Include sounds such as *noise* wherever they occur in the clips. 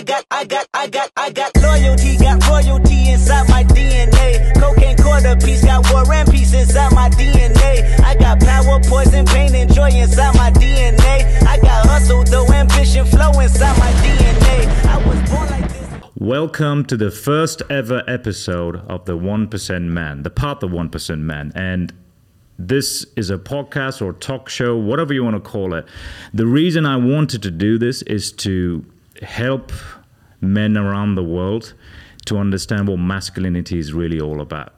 I got, I got, I got, I got loyalty, got royalty inside my DNA. Cocaine quarter piece, got war and peace inside my DNA. I got power, poison, pain, and joy inside my DNA. I got hustle, though ambition, flow inside my DNA. I was born like. Welcome to the first ever episode of the 1% Man, the Part the 1% Man. And this is a podcast or talk show, whatever you want to call it. The reason I wanted to do this is to help men around the world to understand what masculinity is really all about.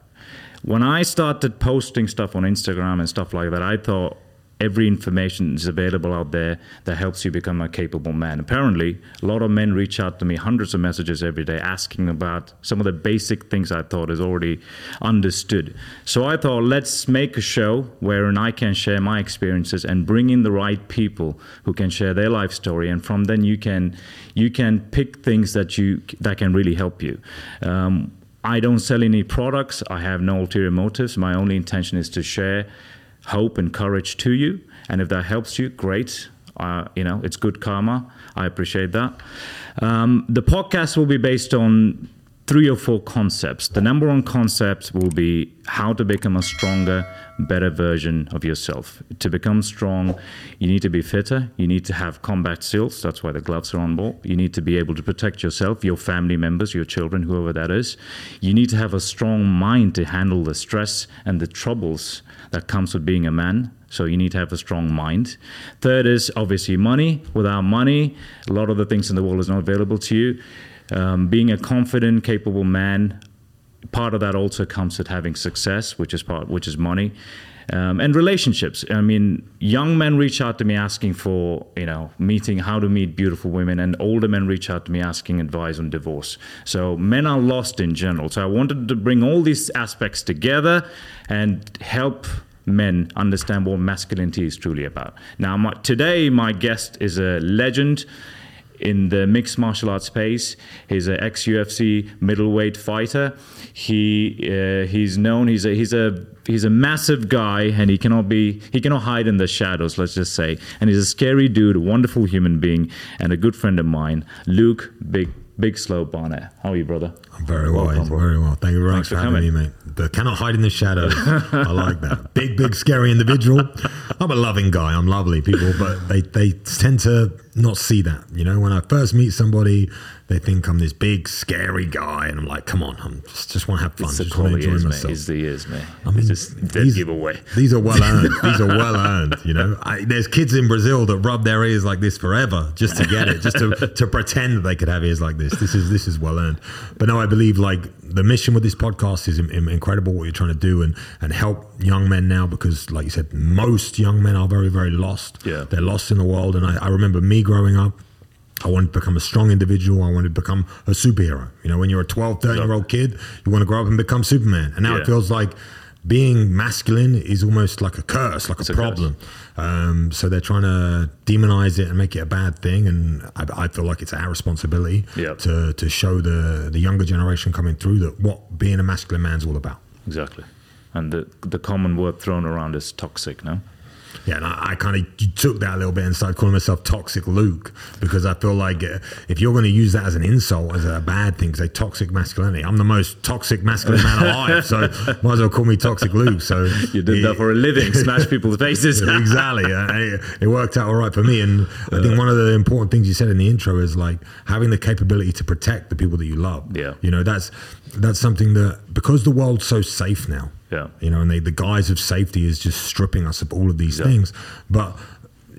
When I started posting stuff on Instagram and stuff like that, I thought every information is available out there that helps you become a capable man. Apparently, a lot of men reach out to me, hundreds of messages every day, asking about some of the basic things I thought is already understood. So I thought, let's make a show wherein I can share my experiences and bring in the right people who can share their life story, and from then you can you can pick things that you that can really help you. Um, I don't sell any products. I have no ulterior motives. My only intention is to share hope and courage to you. And if that helps you, great. Uh, you know, it's good karma. I appreciate that. Um, the podcast will be based on three or four concepts. The number one concept will be how to become a stronger, better version of yourself. To become strong, you need to be fitter. You need to have combat skills. That's why the gloves are on board. You need to be able to protect yourself, your family members, your children, whoever that is. You need to have a strong mind to handle the stress and the troubles that comes with being a man. So you need to have a strong mind. Third is obviously money. Without money, a lot of the things in the world is not available to you. Um, being a confident, capable man, part of that also comes with having success, which is part, which is money. Um, and relationships. I mean, young men reach out to me asking for, you know, meeting how to meet beautiful women, and older men reach out to me asking advice on divorce. So men are lost in general. So I wanted to bring all these aspects together and help men understand what masculinity is truly about. Now, my, today my guest is a legend in the mixed martial arts space. He's an ex UFC middleweight fighter. He uh, he's known. He's a he's a he's a massive guy, and he cannot be he cannot hide in the shadows. Let's just say. And he's a scary dude, a wonderful human being, and a good friend of mine, Luke Big Big Slow Barnatt. How are you, brother? I'm very well, Welcome. very well. Thank you very Thanks much for for, having coming. me, mate. The cannot hide in the shadows. *laughs* I like that. Big, big, scary individual. *laughs* I'm a loving guy. I'm lovely people, but they they tend to not see that. You know, when I first meet somebody, they think I'm this big, scary guy, and I'm like, come on, I'm just, just want to have fun. It's the just want to enjoy is, myself. The years, mate. I mean, it's just dead these- giveaway. These are well earned. *laughs* These are well earned. You know, I, there's kids in Brazil that rub their ears like this forever just to get it, just to, *laughs* to pretend that they could have ears like this. This is this is well earned. But no, I believe like the mission with this podcast is in- in- incredible. What you're trying to do and and help young men now because, like you said, most young men are very very lost. Yeah. they're lost in the world. And I, I remember me growing up. I wanted to become a strong individual. I wanted to become a superhero. You know, when you're a 12, 13 year old kid, you want to grow up and become Superman. And now Yeah. it feels like being masculine is almost like a curse, like It's a a problem. Um, so they're trying to demonize it and make it a bad thing. And I, I feel like it's our responsibility Yeah. to, to show the, the younger generation coming through that what being a masculine man's all about. Exactly. And the the common word thrown around is toxic, no? Yeah, and I, I kind of took that a little bit and started calling myself Toxic Luke because I feel like uh, if you're going to use that as an insult, as a bad thing, say toxic masculinity, I'm the most toxic masculine man alive, so *laughs* might as well call me Toxic Luke. So You did that for a living, smash people's faces. *laughs* exactly. Uh, it, it worked out all right for me. And I think one of the important things you said in the intro is like having the capability to protect the people that you love. Yeah. You know, that's that's something that because the world's so safe now. Yeah. You know, and they, the guise of safety is just stripping us of all of these Yeah. things. But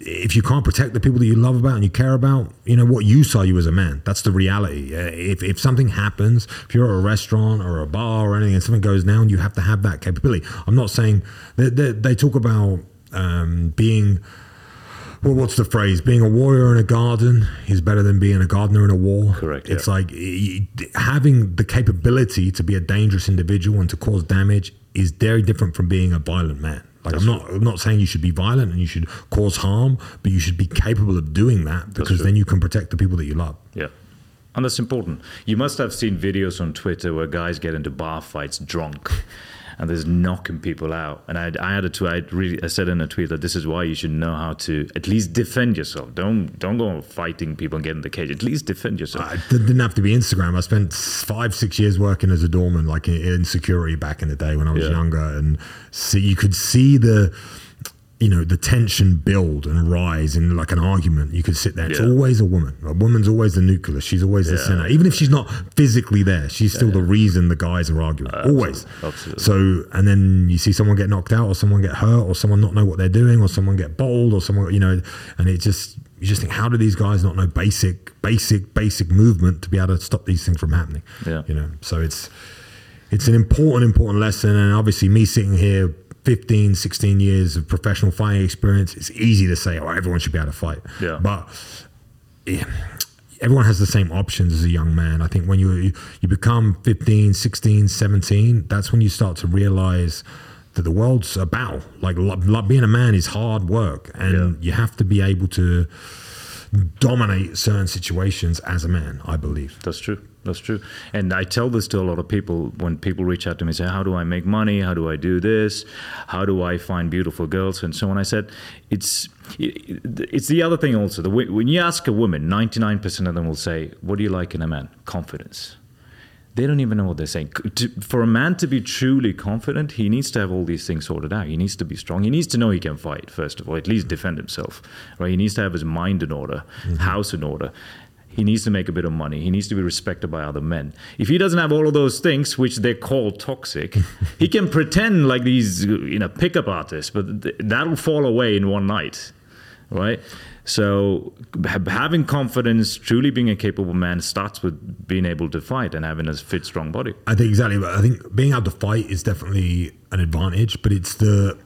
if you can't protect the people that you love about and you care about, you know what you saw you as a man. That's the reality. Uh, If, if something happens, if you're at a restaurant or a bar or anything, and something goes down, you have to have that capability. I'm not saying they, they, they talk about um, being. Well, what's the phrase? Being a warrior in a garden is better than being a gardener in a war. Correct, It's yeah. like y- y- having the capability to be a dangerous individual and to cause damage is very different from being a violent man. Like I'm not, I'm not saying you should be violent and you should cause harm, but you should be capable of doing that because then you can protect the people that you love. Yeah. And that's important. You must have seen videos on Twitter where guys get into bar fights drunk. And there's knocking people out. And I, I had a tweet. I really I said in a tweet that this is why you should know how to at least defend yourself. Don't don't go fighting people and get in the cage. At least defend yourself. It didn't have to be Instagram. I spent five, six years working as a doorman, like in, in security back in the day when I was Yeah. younger, and see you could see the, you know, the tension build and rise in like an argument. You could sit there. It's Yeah. always a woman. A woman's always the nucleus. She's always the center, even if she's not physically there. She's still the reason the guys are arguing. always. absolutely. So, and then you see someone get knocked out, or someone get hurt, or someone not know what they're doing, or someone get bowled, or someone, you know, and it just you just think, how do these guys not know basic, basic, basic movement to be able to stop these things from happening? Yeah. You know, so it's it's an important, important lesson, and obviously me sitting here. 15, 16 years of professional fighting experience, it's easy to say, oh, everyone should be able to fight. Yeah. But yeah, everyone has the same options as a young man. I think when you you become 15, 16, 17, that's when you start to realize that the world's a battle. Like, lo- being a man is hard work, and Yeah. you have to be able to dominate certain situations as a man. I believe. That's true. That's true. And I tell this to a lot of people when people reach out to me and say, How do I make money? How do I do this? How do I find beautiful girls? And so on. I said, It's it's the other thing also. The, when you ask a woman, 99% of them will say, What do you like in a man? Confidence. They don't even know what they're saying. To- For a man to be truly confident, he needs to have all these things sorted out. He needs to be strong. He needs to know he can fight, first of all, at least defend himself. Right? He needs to have his mind in order, mm-hmm. house in order. He needs to make a bit of money. He needs to be respected by other men. If he doesn't have all of those things, which they call toxic, *laughs* he can pretend like these, you know, pickup artists, but th- that'll fall away in one night, right? So ha- having confidence, truly being a capable man, starts with being able to fight and having a fit, strong body. I think exactly. But I think being able to fight is definitely an advantage, but it's the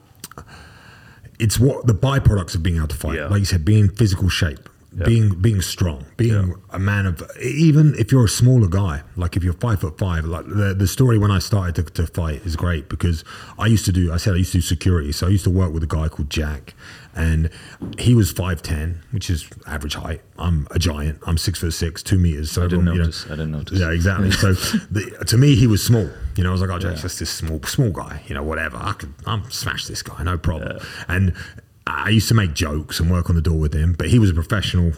it's what the byproducts of being able to fight. Yeah. Like you said, being in physical shape, being being strong, being Yeah. a man of even if you're a smaller guy, like if you're five foot five. Like the, the story when I started to, to fight is great because I used to do. I said I used to do security, so I used to work with a guy called Jack, and he was five ten, which is average height. I'm a giant. I'm six foot six, two meters. So I didn't everyone, you know- notice. I didn't notice. yeah, exactly. *laughs* So the, to me, he was small. You know, I was like, oh, Jack's just this small, small guy. You know, whatever. I could, I'm smash this guy, no problem. And I used to make jokes and work on the door with him, but he was a professional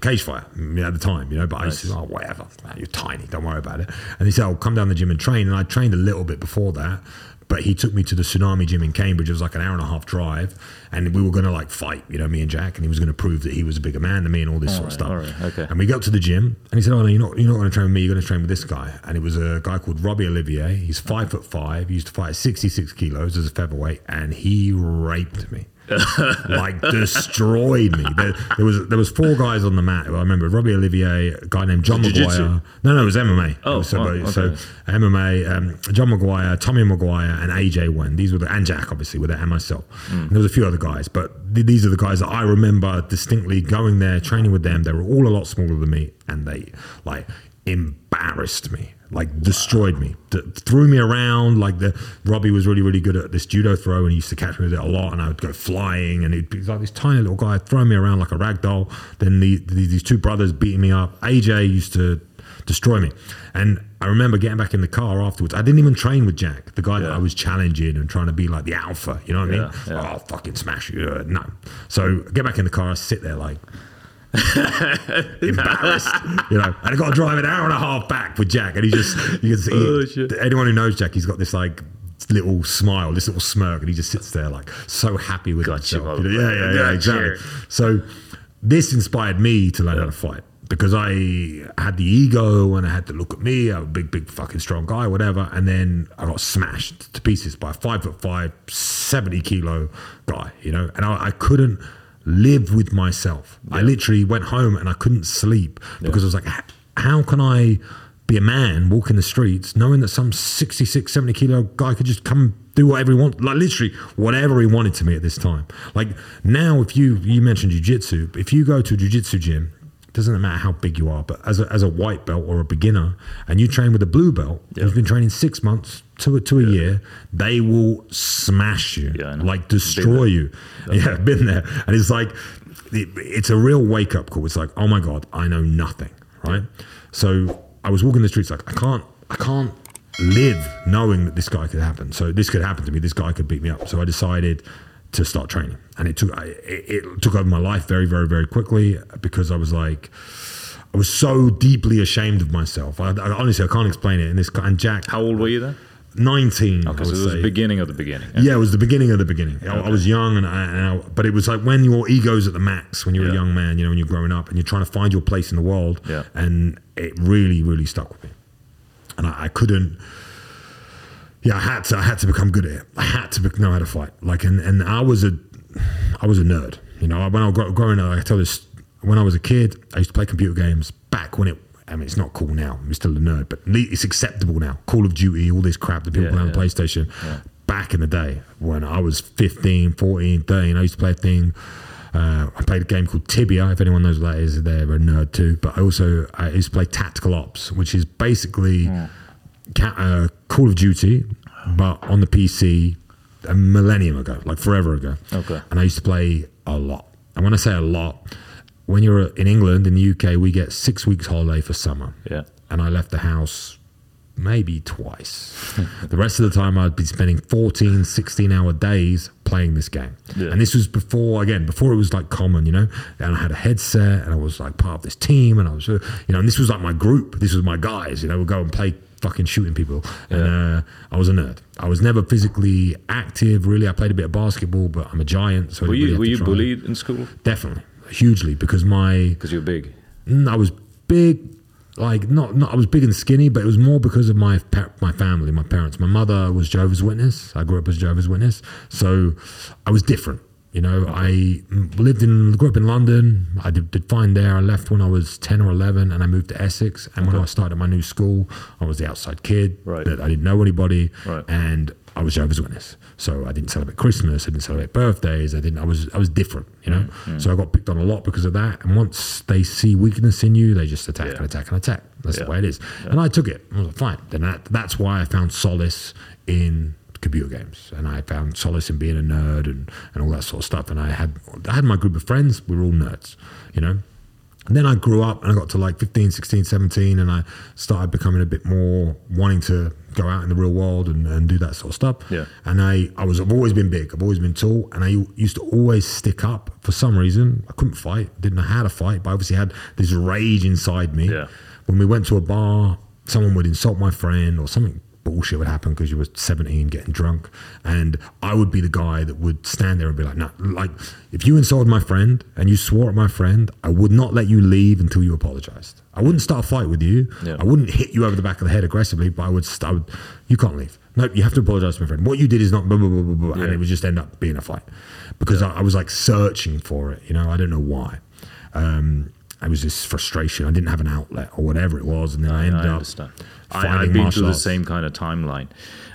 cage fighter at the time. You know, but I used to, oh, whatever. You're tiny. Don't worry about it. And he said, "I'll oh, come down the gym and train. And I trained a little bit before that. But he took me to the Tsunami Gym in Cambridge. It was like an hour and a half drive, and we were going to like fight, you know, me and Jack, and he was going to prove that he was a bigger man than me and all this sort of stuff. right, okay. And we go to the gym, and he said, "Oh no, you're not. You're not going to train with me. You're going to train with this guy." And it was a guy called Robbie Olivier. He's five uh-huh. foot five. He used to fight at 66 kilos as a featherweight, and he raped me. *laughs* like destroyed me. There, there was there was four guys on the mat. I remember Robbie Olivier, a guy named John? McGuire. No, no, it was MMA. Oh, so, wow, so. MMA, um, John McGuire, Tommy McGuire, and AJ Wen. These were the and Jack obviously with it, and myself. Hmm. And there was a few other guys, but th- these are the guys that I remember distinctly going there, training with them. They were all a lot smaller than me, and they like embarrassed me, like destroyed me, D- threw me around. Like the Robbie was really, really good at this judo throw, and he used to catch me with it a lot. And I would go flying, and he'd be like this tiny little guy throwing me around like a rag doll. Then the, the, these two brothers beating me up. AJ used to destroy me, and I remember getting back in the car afterwards. I didn't even train with Jack, the guy that I was challenging and trying to be like the alpha. You know what I mean? Yeah, yeah. Oh, I'll fucking smash you. Uh, no. So I get back in the car, I sit there like *laughs* embarrassed, *laughs* you know. And I got to drive an hour and a half back with Jack, and he just you can see Oh, anyone who knows Jack, he's got this like little smile, this little smirk, and he just sits there like so happy with Got himself. You know, yeah, yeah, yeah, exactly. you. So this inspired me to learn how to fight because I had the ego and I had to look at me, I'm a big, big fucking strong guy, whatever. And then I got smashed to pieces by a five foot five, 70 kilo guy, you know, and I, I couldn't live with myself. I literally went home and I couldn't sleep because I was like, how can I be a man walking the streets knowing that some 66, 70 kilo guy could just come do whatever he wanted, like literally whatever he wanted to me at this time. Like now, if you, you mentioned jujitsu, if you go to a jujitsu gym, doesn't matter how big you are, but as a, as a white belt or a beginner, and you train with a blue belt who's been training six months to a, to a year, they will smash you, Yeah, like destroy you. Yeah, I've *laughs* been there, and it's like it, it's a real wake up call. It's like, oh my god, I know nothing, right? So I was walking the streets like I can't, I can't live knowing that this guy could happen. So this could happen to me. This guy could beat me up. So I decided to start training, and it took I- it, it took over my life very, very, very quickly because I was like. I was so deeply ashamed of myself. I, I honestly, I can't explain it. And this, and Jack, How old were you then? 19. I Okay, so it was say. the beginning of the beginning. Yeah, it was the beginning of the beginning. I, I was young, and, I, and I, but it was like when your ego's at the max, when you're Yeah. a young man, you know, when you're growing up, and you're trying to find your place in the world. Yeah. And it really, really stuck with me, and I, I couldn't. Yeah, I had to. I had to become good at it. I had to be, know how to fight. Like, and, and I was a, I was a nerd. You know, when I was growing up, I tell this. When I was a kid, I used to play computer games. Back when it, I mean, it's not cool now. I'm still a nerd, but it's acceptable now. Call of Duty, all this crap that people Yeah, play on yeah. PlayStation. Back in the day, when I was 15, 14, 13, I used to play a thing. Uh, I played a game called Tibia. If anyone knows what that is, they're a nerd too. But I also I used to play Tactical Ops, which is basically ca- uh, Call of Duty, but on the PC a millennium ago, like forever ago. Okay. And I used to play a lot. And when I say a lot, when you're in England, in the UK, we get six weeks holiday for summer. Yeah. And I left the house maybe twice. *laughs* the rest of the time, I'd be spending 14, 16 hour days playing this game. Yeah. And this was before, again, before it was like common, you know? And I had a headset and I was like part of this team and I was, you know, and this was like my group. This was my guys, you know, we'd go and play fucking shooting people. And uh, I was a nerd. I was never physically active, really. I played a bit of basketball, but I'm a giant. So Were really you were you bullied in school? Definitely. Hugely because my Because you're big. Mm, I was big, like not not. I was big and skinny, but it was more because of my my family, my parents. My mother was Jehovah's Witness. I grew up as Jehovah's Witness, so I was different. You know, I lived in grew up in London. I did, did fine there. I left when I was ten or eleven, and I moved to Essex. And when I started my new school, I was the outside kid. Right. That I didn't know anybody, Right. and I was Jehovah's Witness. So I didn't celebrate Christmas. I didn't celebrate birthdays. I didn't. I was. I was different. You know. Mm-hmm. So I got picked on a lot because of that. And once they see weakness in you, they just attack Yeah. and attack and attack. That's Yeah. the way it is. And I took it. I was like, fine. Then that, that's why I found solace in computer games, and I found solace in being a nerd and, and all that sort of stuff. And I had I had my group of friends. We were all nerds. You know. And then I grew up and I got to like 15, 16, 17, and I started becoming a bit more wanting to go out in the real world and, and do that sort of stuff. Yeah. And I, I was, I've always been big. I've always been tall. And I used to always stick up for some reason. I couldn't fight, didn't know how to fight, but I obviously had this rage inside me. Yeah. When we went to a bar, someone would insult my friend or something bullshit would happen because you were 17 getting drunk. And i would be the guy that would stand there and be like no like if you insulted my friend and you swore at my friend i would not let you leave until you apologized. I wouldn't start a fight with you. Yeah. i wouldn't hit you over the back of the head aggressively but i would, st- I would you can't leave. No you have to apologize to my friend. What you did is not blah, blah, blah, blah, blah, and it would just end up being a fight. Because I, I was like searching for it you know? I don't know why. Um I was this frustration. I didn't have an outlet or whatever it was, and then I ended I up understand. I, I've been through the same kind of timeline.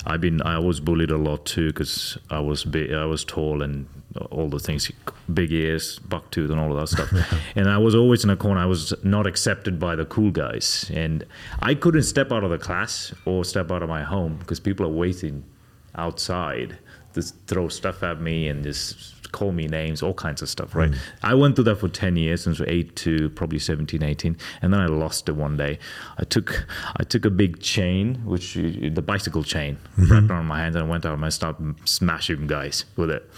I've been I was bullied a lot too because I was big, I was tall and all the things, big ears, buck tooth, and all of that stuff. *laughs* and I was always in a corner. I was not accepted by the cool guys, and I couldn't step out of the class or step out of my home because people are waiting outside to throw stuff at me and just call me names, all kinds of stuff, right? I went through that for 10 years, since 8 to probably 17, 18, and then I lost it one day. I took I took a big chain, which the bicycle chain, wrapped around my hands, and I went out and I started smashing guys with it.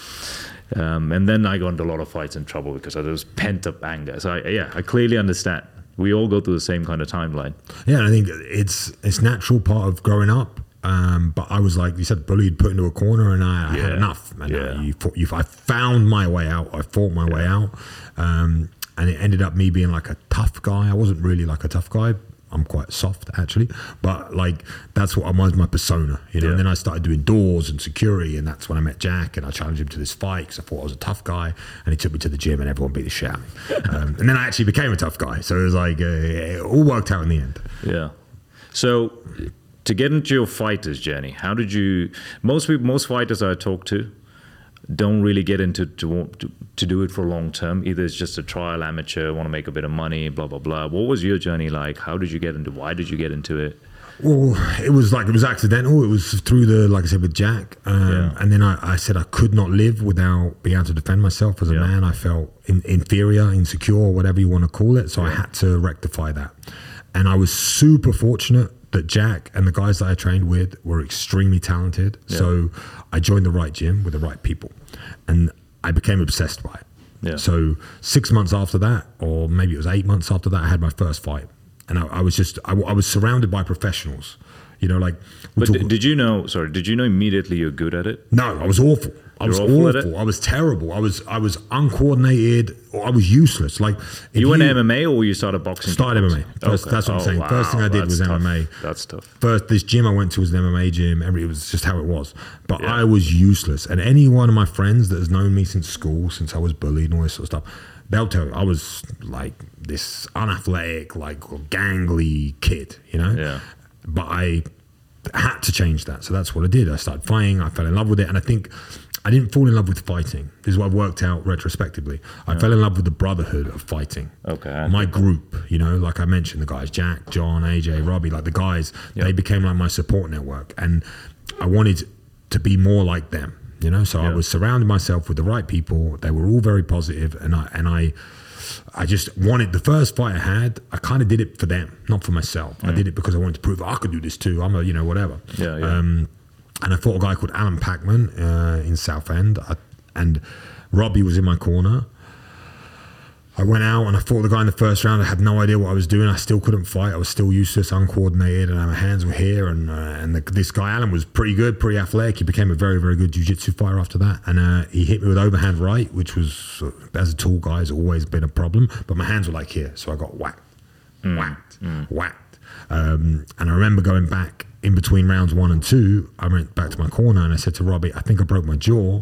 Um, and then I got into a lot of fights and trouble because there was pent up anger. So I, yeah, I clearly understand. We all go through the same kind of timeline. Yeah, I think it's it's natural part of growing up. Um, but I was like you said, bullied, put into a corner, and I, I had enough. And Yeah. I, you, fought- you, I found my way out. I fought my way out, um, and it ended up me being like a tough guy. I wasn't really like a tough guy. I'm quite soft actually, but like that's what I was my persona, you know. Yeah. And then I started doing doors and security, and that's when I met Jack, and I challenged him to this fight because I thought I was a tough guy, and he took me to the gym, and everyone beat the shit out of me. *laughs* Um, and then I actually became a tough guy, so it was like uh, it all worked out in the end. Yeah. So to get into your fighter's journey, how did you? Most people, most fighters I talk to, don't really get into to, to, to do it for long term. Either it's just a trial amateur, want to make a bit of money, blah blah blah. What was your journey like? How did you get into? Why did you get into it? Well, it was like it was accidental. It was through the, like I said, with Jack. Um, Yeah. And then I, I said I could not live without being able to defend myself as a Yeah. man. I felt in, inferior, insecure, whatever you want to call it. So I had to rectify that. and I was super fortunate that Jack and the guys that I trained with were extremely talented. So I joined the right gym with the right people, and I became obsessed by it. Yeah. So six months after that, or maybe it was eight months after that, I had my first fight, and I, I was just I, I was surrounded by professionals. You know, like But did you know? Sorry, did you know immediately you're good at it? no, I was awful. I You're was awful. I was terrible. I was I was uncoordinated. I was useless. Like You went MMA or you started boxing? Started MMA. First- that's what I'm oh, saying. First thing I did that's was tough. MMA. That's tough. first this gym I went to was an MMA gym. Every it was just how it was. But Yeah. I was useless. And any one of my friends that has known me since school, since I was bullied and all this sort of stuff, they'll tell you I was like this unathletic, like gangly kid, you know. Yeah. But I had to change that, so that's what I did. I started fighting. I fell in love with it, and I think. I didn't fall in love with fighting. This is what I've worked out retrospectively. I fell in love with the brotherhood of fighting Okay. my group, you know, like I mentioned, the guys, Jack, John, AJ, Robbie, like the guys, they became like my support network. And I wanted to be more like them, you know. So I was surrounding myself with the right people. They were all very positive, and I and I I just wanted the first fight I had, I kind of did it for them, not for myself. I did it because I wanted to prove I could do this too. I'm a, you know, whatever. Yeah, yeah. Um, and I fought a guy called Alan Packman uh, in Southend, I, and Robbie was in my corner. I went out and I fought the guy in the first round. I had no idea what I was doing. I still couldn't fight. I was still useless, uncoordinated, and my hands were here. And uh, and the, this guy Alan was pretty good, pretty athletic. He became a very very good jiu-jitsu fighter after that. And uh, he hit me with overhand right, which was uh, as a tall guy has always been a problem. But my hands were like here, so I got whacked, whacked, whacked. Um, and I remember going back in between rounds one and two. I went back to my corner and I said to Robbie, "I think I broke my jaw."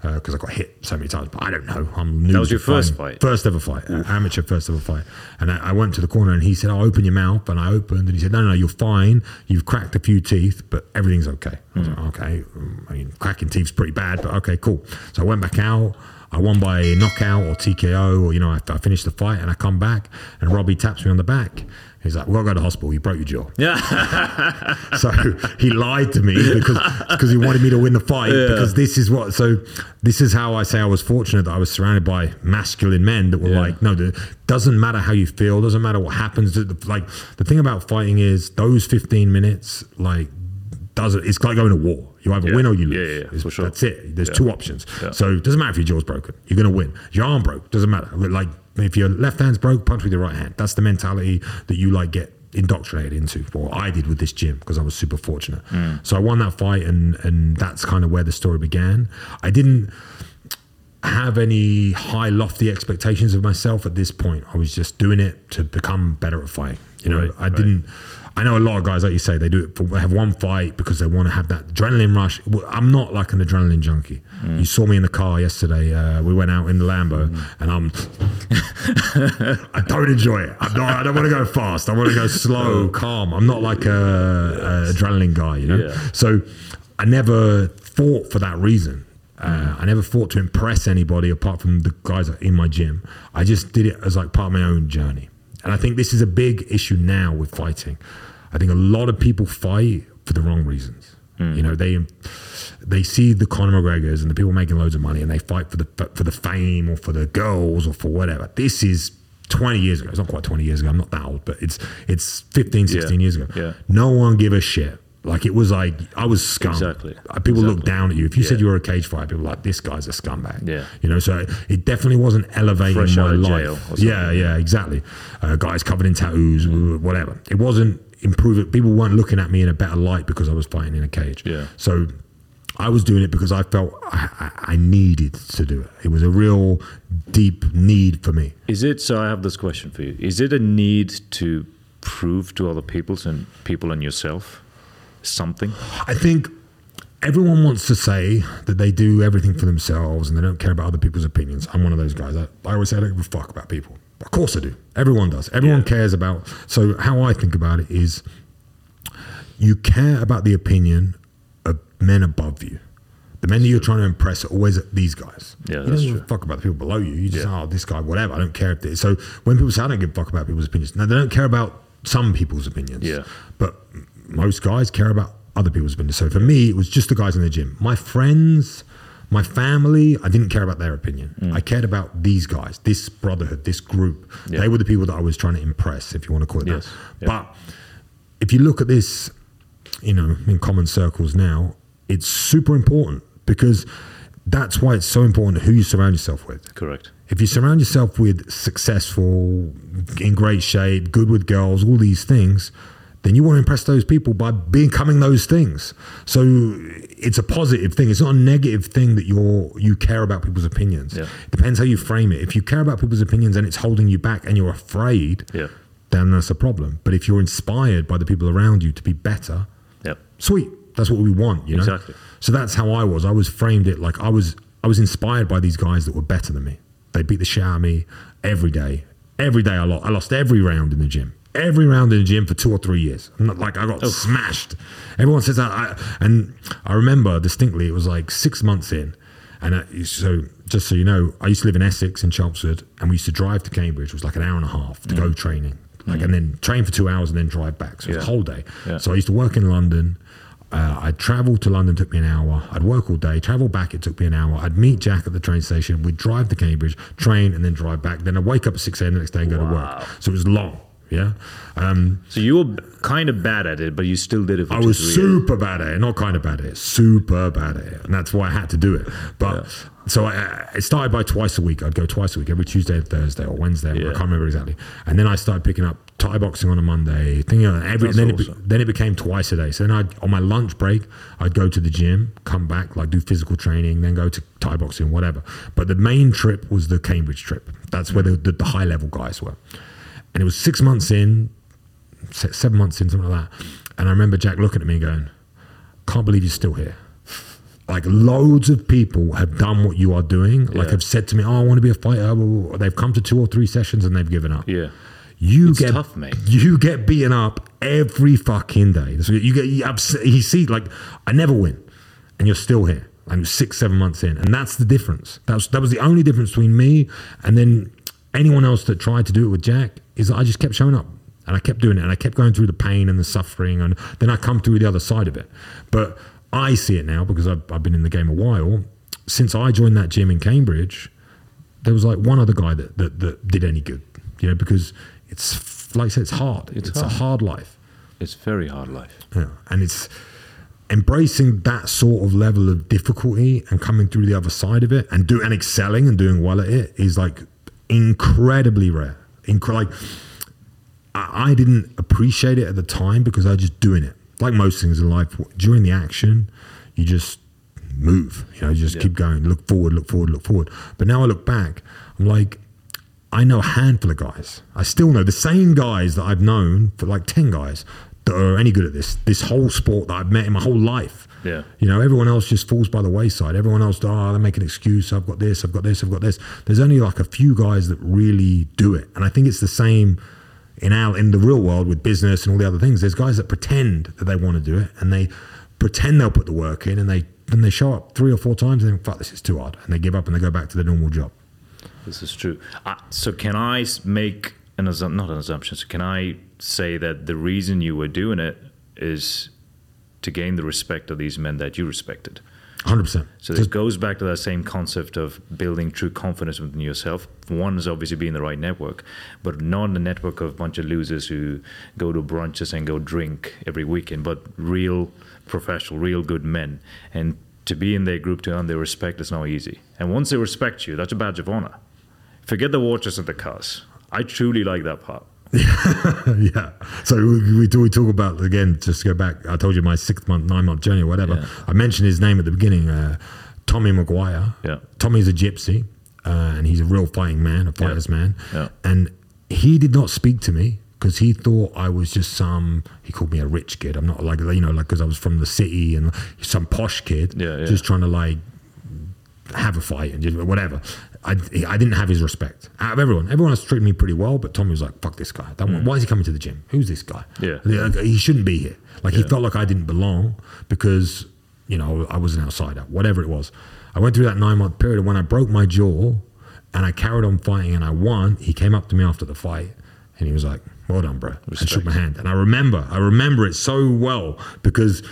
Because I got hit so many times, but I don't know. I'm new That was your first fighting. fight? First ever fight, uh, amateur first ever fight. And I, I went to the corner and he said, "I'll open your mouth." And I opened and he said, "No, no, you're fine. You've cracked a few teeth, but everything's okay." I was like, "Okay." I mean, cracking teeth's pretty bad, but okay, cool. So I went back out. I won by knockout or TKO, or you know, I, I finished the fight and I come back and Robbie taps me on the back. He's like, "We got to go to the hospital. You broke your jaw." Yeah. *laughs* So he lied to me because because he wanted me to win the fight. Because this is what. So this is how I say I was fortunate that I was surrounded by masculine men that were Yeah. like, no, it doesn't matter how you feel, doesn't matter what happens. Like the thing about fighting is those fifteen minutes, like. Doesn't it's like going to war? You either Yeah. win or you lose. yeah, yeah, for sure. That's it. There's Yeah. two options. Yeah. So it doesn't matter if your jaw's broken. You're going to win. Your arm broke, doesn't matter. Like if your left hand's broke, punch with your right hand. That's the mentality that you like get indoctrinated into. Or I did with this gym because I was super fortunate. Mm. So I won that fight, and and that's kind of where the story began. I didn't have any high lofty expectations of myself at this point. I was just doing it to become better at fighting. You know, Right, I didn't. I know a lot of guys, like you say, they do it. For, they have one fight because they want to have that adrenaline rush. I'm not like an adrenaline junkie. You saw me in the car yesterday. Uh, we went out in the Lambo, and I'm. *laughs* I don't enjoy it. I'm not, I don't want to go fast. I want to go slow, calm. I'm not like a, a adrenaline guy. You know. Yeah. So I never fought for that reason. Uh, I never fought to impress anybody apart from the guys in my gym. I just did it as like part of my own journey. And I think this is a big issue now with fighting. I think a lot of people fight for the wrong reasons. You know, they they see the Conor McGregors and the people making loads of money, and they fight for the for the fame or for the girls or for whatever. This is 20 years ago. It's not quite 20 years ago. I'm not that old, but it's it's 15, 16 Yeah, years ago. yeah. No one give a shit. Like it was like I was scum. Exactly. Uh, People look Exactly. down at you. If you said you were a cage fighter, people were like this guy's a scumbag. Yeah. You know, so it definitely wasn't elevating Fresh my life. jail or something. yeah, yeah, exactly. Uh, guys covered in tattoos, whatever. It wasn't improving. People weren't looking at me in a better light because I was fighting in a cage. Yeah. So I was doing it because I felt I, I, I needed to do it. It was a real deep need for me. Is it so? I have this question for you. Is it a need to prove to other people and people and yourself something? I think everyone wants to say that they do everything for themselves and they don't care about other people's opinions. I'm one of those guys. I, I always say I don't give a fuck about people. Of course I do. Everyone does. Everyone Yeah. cares about. So how I think about it is, you care about the opinion of men above you. The men that you're trying to impress are always these guys. Yeah, you that's don't give true. a fuck about the people below you. You just Yeah. oh this guy whatever. I don't care if they, so when people say I don't give a fuck about people's opinions. Now they don't care about some people's opinions. Yeah. But most guys care about other people's opinions. So for me, it was just the guys in the gym. My friends, My family, I didn't care about their opinion. Mm. I cared about these guys, this brotherhood, this group. Yeah. They were the people that I was trying to impress, if you want to call it Yes. that. Yeah. But if you look at this, you know, in common circles now, it's super important because that's why it's so important who you surround yourself with. Correct. If you surround yourself with successful, in great shape, good with girls, all these things, then you want to impress those people by becoming those things. So it's a positive thing. It's not a negative thing that you're you care about people's opinions. Yeah. It depends how you frame it. If you care about people's opinions and it's holding you back and you're afraid, Yeah. then that's a problem. But if you're inspired by the people around you to be better, Yep. sweet. That's what we want, you know. Exactly. So that's how I was. I was framed it like I was. I was inspired by these guys that were better than me. They beat the shit out of me every day. Every day I lost. I lost every round in the gym. Every round in the gym for two or three years. Not like I got smashed. Everyone says that. I, and I remember distinctly. It was like six months in, and I, so just so you know, I used to live in Essex in Chelmsford, and we used to drive to Cambridge. It was like an hour and a half to go training, like and then train for two hours and then drive back. So it was Yeah. a whole day. Yeah. So I used to work in London. Uh, I'd travel to London, took me an hour. I'd work all day, travel back, it took me an hour. I'd meet Jack at the train station. We'd drive to Cambridge, train, and then drive back. Then I'd wake up at 6 a.m. the next day and go to work. So it was long. Yeah. Um, So you were kind of bad at it, but you still did it for I was years. super bad at it, not kind of bad at it, super bad at it, and that's why I had to do it. But so I, it started by twice a week. I'd go twice a week, every Tuesday and Thursday or Wednesday. I can't remember exactly. And then I started picking up Thai boxing on a Monday. Thing, every That's then it, be- then it became twice a day. So then I on my lunch break, I'd go to the gym, come back, like do physical training, then go to Thai boxing, whatever. But the main trip was the Cambridge trip. That's where the, the, the high level guys were. And it was six months in, seven months in, something like that. And I remember Jack looking at me and going, can't believe you're still here. Like loads of people have done what you are doing. Like Yeah. have said to me, "Oh, I want to be a fighter." They've come to two or three sessions and they've given up. Yeah. You It's get tough, mate. You get beaten up every fucking day. So you get you, you see like I never win, and you're still here. I'm six seven months in, and that's the difference. That was that was the only difference between me and then anyone else that tried to do it with Jack is that I just kept showing up and I kept doing it and I kept going through the pain and the suffering and then I come through the other side of it. But I see it now because I've, I've been in the game a while. Since I joined that gym in Cambridge, there was like one other guy that, that, that did any good, you know, because it's like I said, it's hard. It's It's, hard. a hard life. It's very hard life. Yeah. And it's embracing that sort of level of difficulty and coming through the other side of it and do and excelling and doing well at it is like incredibly rare. Incre- like I, I didn't appreciate it at the time because I was just doing it. Like most things in life, during the action, you just move. You know, you just Yeah. keep going, look forward, look forward, look forward. But now I look back, I'm like, I know a handful of guys. I still know the same guys that I've known for like 10 guys that are any good at this, this whole sport that I've met in my whole life. Yeah. You know, everyone else just falls by the wayside. Everyone else, oh, they make an excuse. I've got this, I've got this, I've got this. There's only like a few guys that really do it. And I think it's the same in our in the real world with business and all the other things. There's guys that pretend that they want to do it and they pretend they'll put the work in and they then they show up three or four times and think, fuck, this is too hard. And they give up and they go back to their normal job. This is true. Uh, so can I make an assumption? Not an assumption. So can I say that the reason you were doing it is to gain the respect of these men that you respected? 100%. So this goes back to that same concept of building true confidence within yourself. One is obviously being the right network, but not a network of a bunch of losers who go to brunches and go drink every weekend, but real professional, real good men. And to be in their group to earn their respect is not easy. And once they respect you, that's a badge of honor. Forget the watches and the cars. I truly like that part. *laughs* yeah. So we, we, talk, we talk about, again, just to go back, I told you my six month, nine month journey or whatever. Yeah. I mentioned his name at the beginning, uh, Tommy Maguire. Yeah. Tommy's a gypsy uh, and he's a real fighting man, a fighter's man. Yeah. And he did not speak to me because he thought I was just some, he called me a rich kid. I'm not like, you know, like, because I was from the city and some posh kid. Yeah, yeah. Just trying to like have a fight and just whatever. I, I didn't have his respect out of everyone. Everyone else treated me pretty well, but Tommy was like, "Fuck this guy! Mm. Want- Why is he coming to the gym? Who's this guy? Yeah. Like, he shouldn't be here. Like he felt like I didn't belong because you know I was an outsider. Whatever it was, I went through that nine month period. And when I broke my jaw and I carried on fighting and I won, he came up to me after the fight and he was like, "Well done, bro," and shook my hand. And I remember, I remember it so well because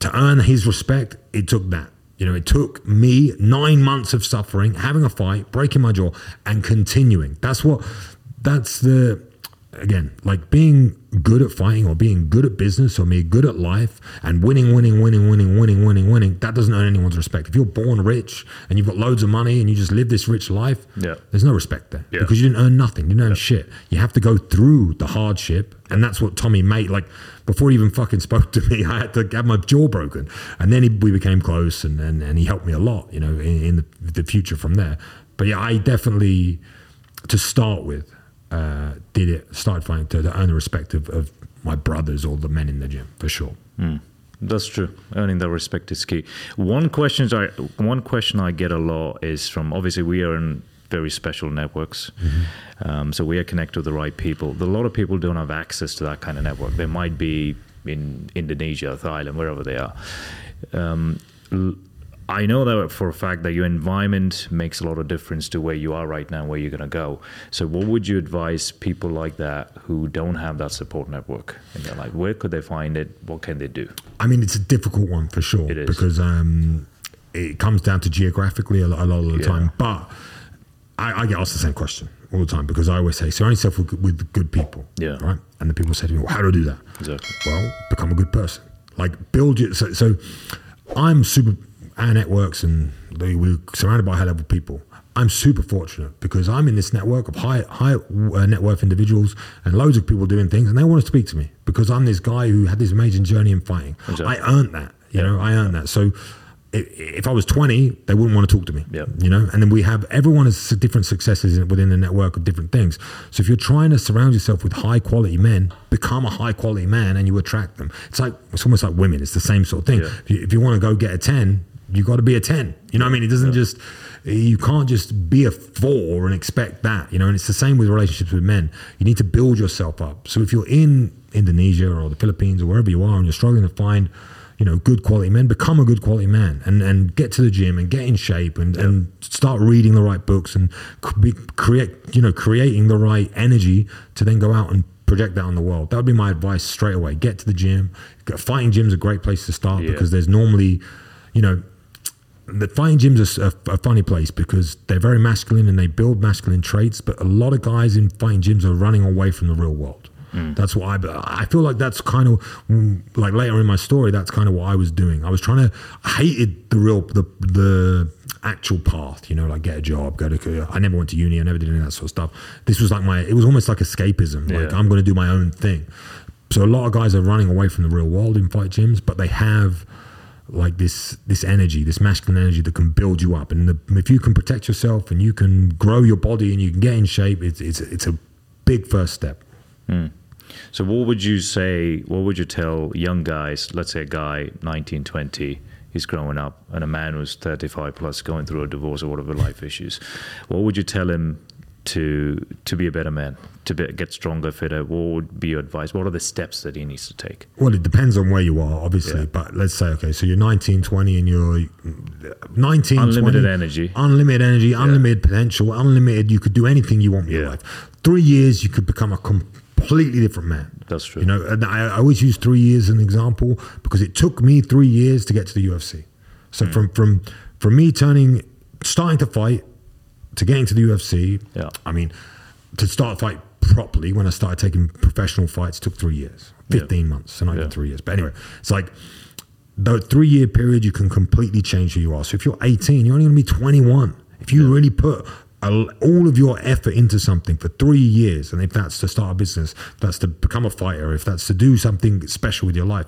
to earn his respect, it took that. You know, it took me nine months of suffering, having a fight, breaking my jaw, and continuing. That's what. That's the again, like being good at fighting or being good at business or being good at life and winning, winning, winning, winning, winning, winning, winning, that doesn't earn anyone's respect. If you're born rich and you've got loads of money and you just live this rich life, Yeah. there's no respect there Yeah. because you didn't earn nothing. You didn't earn shit. You have to go through the hardship. And that's what Tommy made. Like before he even fucking *laughs* spoke to me, I had to have my jaw broken. And then he, we became close and, and, and he helped me a lot, you know, in, in the, the future from there. But yeah, I definitely, to start with, uh, did it, started fighting to, to earn the respect of, of my brothers or the men in the gym for sure. That's true. Earning that respect is key. One question I one question I get a lot is from obviously we are in very special networks, um, so we are connected to the right people. A lot of people don't have access to that kind of network. They might be in Indonesia, Thailand, wherever they are. Um, I know that for a fact that your environment makes a lot of difference to where you are right now, where you're going to go. So, what would you advise people like that who don't have that support network in their life? Where could they find it? What can they do? I mean, it's a difficult one for sure It is. because um, it comes down to geographically a, lot- a lot of the Yeah. time. But I, I get asked the same question all the time because I always say, surround yourself with, with good people. Yeah. Right. And the people say to me, well, how do I do that? Exactly. Well, become a good person. Like build your. So, so I'm super. Our networks and they, we're surrounded by high level people. I'm super fortunate because I'm in this network of high high uh, net worth individuals and loads of people doing things, and they want to speak to me because I'm this guy who had this amazing journey in fighting. Exactly. I earned that, you Yeah. know, I earned that. So if, if I was 20, they wouldn't want to talk to me, Yeah. you know. And then we have everyone has different successes within the network of different things. So if you're trying to surround yourself with high quality men, become a high quality man, and you attract them. It's like it's almost like women. It's the same sort of thing. Yeah. If you, if you want to go get a 10, you got to be a 10. You know what I mean? It doesn't just, you can't just be a four and expect that, you know? And it's the same with relationships with men. You need to build yourself up. So if you're in Indonesia or the Philippines or wherever you are and you're struggling to find, you know, good quality men, become a good quality man and, and get to the gym and get in shape and, and start reading the right books and be, create, you know, creating the right energy to then go out and project that on the world. That would be my advice straight away. Get to the gym. Fighting gym's a great place to start Yeah. because there's normally, you know, the fighting gyms are a, a funny place because they're very masculine and they build masculine traits, but a lot of guys in fighting gyms are running away from the real world. That's what I. I feel like that's kind of mm, like later in my story. That's kind of what I was doing. I was trying to. I hated the real the the actual path. You know, like get a job, go to. I never went to uni. I never did any of that sort of stuff. This was like my. It was almost like escapism. Like I'm going to do my own thing. So a lot of guys are running away from the real world in fight gyms, but they have like this this energy, this masculine energy that can build you up. And the, if you can protect yourself and you can grow your body and you can get in shape, it's it's it's a big first step. Hmm. So, what would you say? What would you tell young guys? Let's say a guy, 19, 20, he's growing up, and a man who's 35 plus going through a divorce or whatever life issues. What would you tell him to to be a better man, to be, get stronger, fitter? What would be your advice? What are the steps that he needs to take? Well, it depends on where you are, obviously. Yeah. But let's say, okay, so you're 19, 20, and you're 19, Unlimited 20, energy. unlimited energy, unlimited potential, unlimited. You could do anything you want with your Yeah. life. Three years, you could become a completely different man. That's true. You know, and I, I always use three years as an example because it took me three years to get to the UFC. So hmm. from from from me turning, starting to fight, to get into the UFC. Yeah. I mean, to start a fight properly when I started taking professional fights took three years, Yeah. 15 months, so not Yeah. even three years. But anyway, it's like the three year period, you can completely change who you are. So if you're 18, you're only going to be 21. If you really put a, all of your effort into something for three years, and if that's to start a business, if that's to become a fighter, if that's to do something special with your life,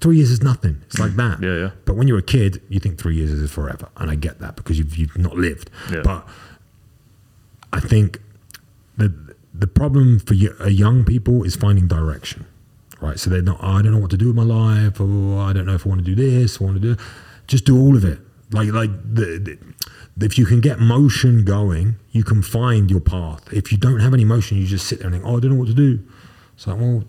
three years is nothing. It's like that. Yeah, yeah. But when you're a kid, you think three years is forever, and I get that because you've you've not lived. Yeah. But I think the the problem for uh, young people is finding direction, right? So they're not. "Oh, I don't know what to do with my life, or I don't know if I want to do this. I want to do. Just do all of it. Like like the, the if you can get motion going, you can find your path. If you don't have any motion, you just sit there and think, "Oh, I don't know what to do." So well,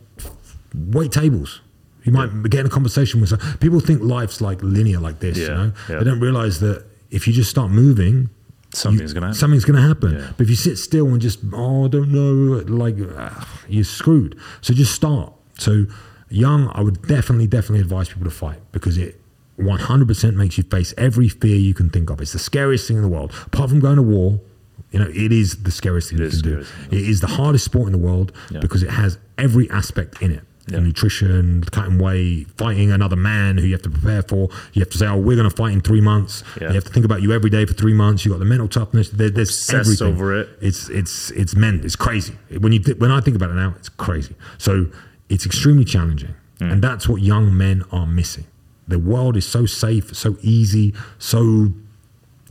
wait tables. You might get in a conversation with some people. Think life's like linear, like this. You know, yeah. they don't realize that if you just start moving, Something's gonna happen. Something's going to happen. Yeah. But if you sit still and just, oh, I don't know, like, ah, you're screwed. So just start. So young, I would definitely, definitely advise people to fight because it 100% makes you face every fear you can think of. It's the scariest thing in the world. Apart from going to war, you know, it is the scariest thing It you can do. It is the hardest sport in the world Yeah. because it has every aspect in it. Yeah. Nutrition, cutting weight, fighting another man who you have to prepare for. You have to say, "Oh, we're going to fight in three months." Yeah. You have to think about you every day for three months. You got the mental toughness. There, there's Obsess everything over it. It's it's it's meant. It's crazy. When you when I think about it now, it's crazy. So it's extremely challenging, Mm. and that's what young men are missing. The world is so safe, so easy, so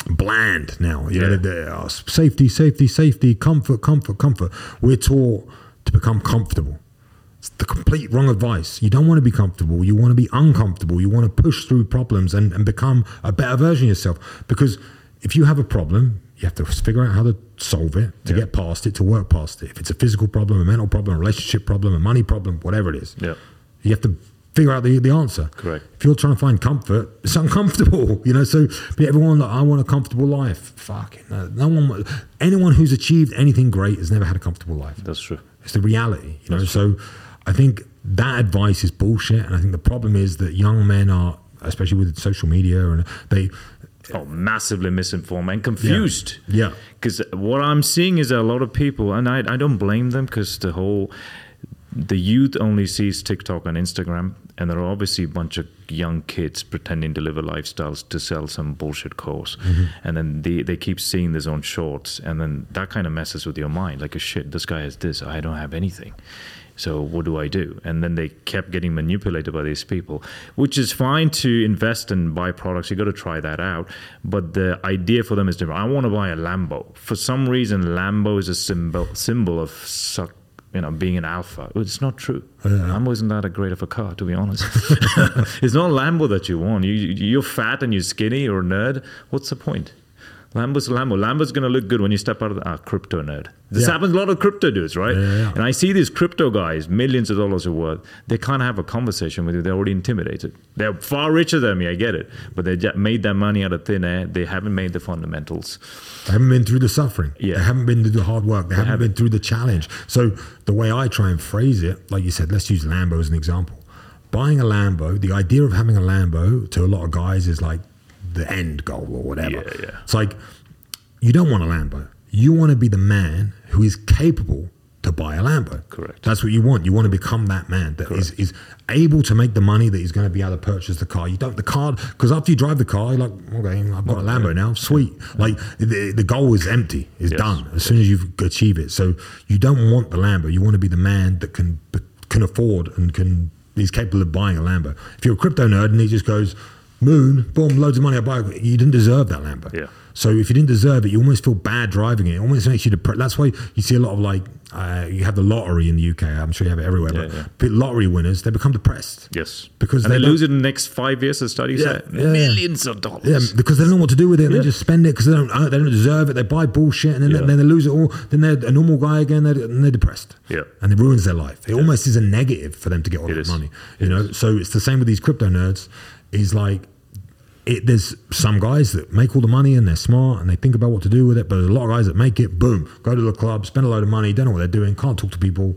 bland now. You know, Yeah. the- the, oh, safety, safety, safety, comfort, comfort, comfort. We're taught to become comfortable. It's the complete wrong advice. You don't want to be comfortable. You want to be uncomfortable. You want to push through problems and, and become a better version of yourself. Because if you have a problem, you have to figure out how to solve it, to Yeah. get past it, to work past it. If it's a physical problem, a mental problem, a relationship problem, a money problem, whatever it is, Yeah. you have to figure out the, the answer. Correct. If you're trying to find comfort, it's uncomfortable, *laughs* you know. So, but everyone, like, I want a comfortable life. Fucking no, no one. Anyone who's achieved anything great has never had a comfortable life. That's true. It's the reality, you know. So, I think that advice is bullshit, and I think the problem is that young men are, especially with social media, and they, Oh, massively misinformed and confused. Yeah. Because what I'm seeing is a lot of people, and I, I don't blame them because the whole, the youth only sees TikTok and Instagram, and there are obviously a bunch of young kids pretending to live a lifestyles to sell some bullshit course. Mm-hmm. And then they, they keep seeing this on shorts, and then that kind of messes with your mind. Like, oh, shit, this guy has this, I don't have anything. So what do I do? And then they kept getting manipulated by these people, which is fine to invest and buy products. You got to try that out. But the idea for them is different. I want to buy a Lambo. For some reason, Lambo is a symbol symbol of suck. You know, being an alpha. It's not true. Lambo isn't that a great of a car, to be honest. *laughs* it's not Lambo that you want. You, you're fat and you're skinny or a nerd. What's the point? Lambo's Lambo. Lambo's going to look good when you step out of the ah, crypto nerd. This Yeah. happens a lot of crypto dudes, right? Yeah, yeah. And I see these crypto guys, millions of dollars are worth. They can't have a conversation with you. They're already intimidated. They're far richer than me. I get it, but they made their money out of thin air. They haven't made the fundamentals. They haven't been through the suffering. Yeah. They haven't been through the hard work. They, haven't, haven't. been through the challenge. So the way I try and phrase it, like you said, let's use Lambo as an example. Buying a Lambo, the idea of having a Lambo to a lot of guys is like the end goal or whatever. Yeah, yeah. It's like you don't want a Lambo. You want to be the man who is capable to buy a Lambo. Correct. That's what you want. You want to become that man that is, is able to make the money that he's going to be able to purchase the car. You don't the car because after you drive the car, you're like, okay, I've got a Lambo now, sweet. Like the, the goal is empty, it's Yes. done as soon as you achieve it. So you don't want the Lambo. You want to be the man that can can afford and can is capable of buying a Lambo. If you're a crypto nerd and he just goes moon, boom, loads of money, I buy. it," You didn't deserve that Lambo. Yeah. So if you didn't deserve it, you almost feel bad driving it. It almost makes you depressed. That's why you see a lot of like uh, you have the lottery in the UK. I'm sure you have it everywhere. Yeah, but yeah. lottery winners they become depressed. Yes, Because and they they, lose it in the next five years. The study Yeah, said yeah, millions of dollars. Yeah, because they don't know what to do with it. and. They just spend it because they don't uh, they don't deserve it. They buy bullshit and then, Yeah. then they lose it all. Then they're a normal guy again. They're, and they're depressed. Yeah. and it ruins their life. It almost is a negative for them to get all It that is. money. You know, so it's the same with these crypto nerds. Is like. It, there's some guys that make all the money and they're smart and they think about what to do with it, but there's a lot of guys that make it, boom, go to the club, spend a load of money, don't know what they're doing, can't talk to people,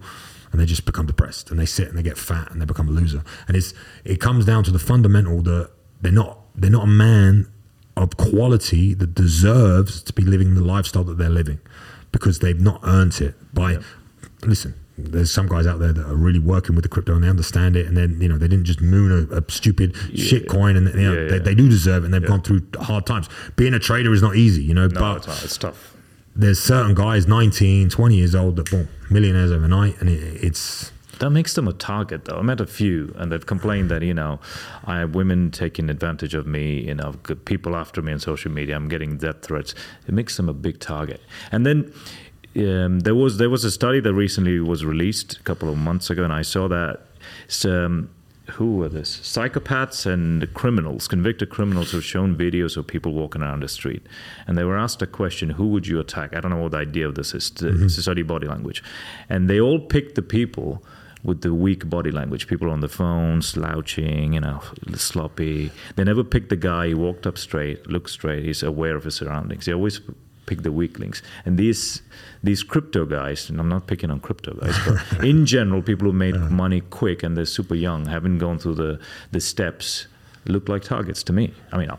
and they just become depressed and they sit and they get fat and they become a loser. And it's it comes down to the fundamental that they're not they're not a man of quality that deserves to be living the lifestyle that they're living because they've not earned it by listen there's some guys out there that are really working with the crypto and they understand it and then you know they didn't just moon a, a stupid shit coin and you know, Yeah, they, yeah. they do deserve it and they've gone through hard times being a trader is not easy you know no, but it's, it's tough. there's certain guys 19 20 years old that boom millionaires overnight and it, it's That makes them a target, though. I met a few, and they've complained that you know, I have women taking advantage of me. You know, people after me on social media. I'm getting death threats. It makes them a big target. And then um, there was there was a study that recently was released a couple of months ago, and I saw that. It's, um, who were this? Psychopaths and criminals, convicted criminals, have shown videos of people walking around the street, and they were asked a question: Who would you attack? I don't know what the idea of this is. To, to study body language, and they all picked the people with the weak body language. People on the phone, slouching, you know, sloppy. They never picked the guy who walked up straight, looked straight. He's aware of his surroundings. They always pick the weaklings. And these these crypto guys, and I'm not picking on crypto guys, but in *laughs* general, people who made uh-huh. money quick and they're super young, haven't gone through the the steps look like targets to me. I mean,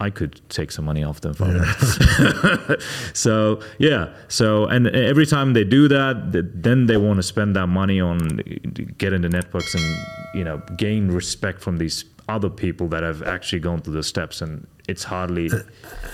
I could take some money off them for that. *laughs* so yeah, so and every time they do that, then they want to spend that money on get into networks and you know gain respect from these other people that have actually gone through the steps, and it's hardly.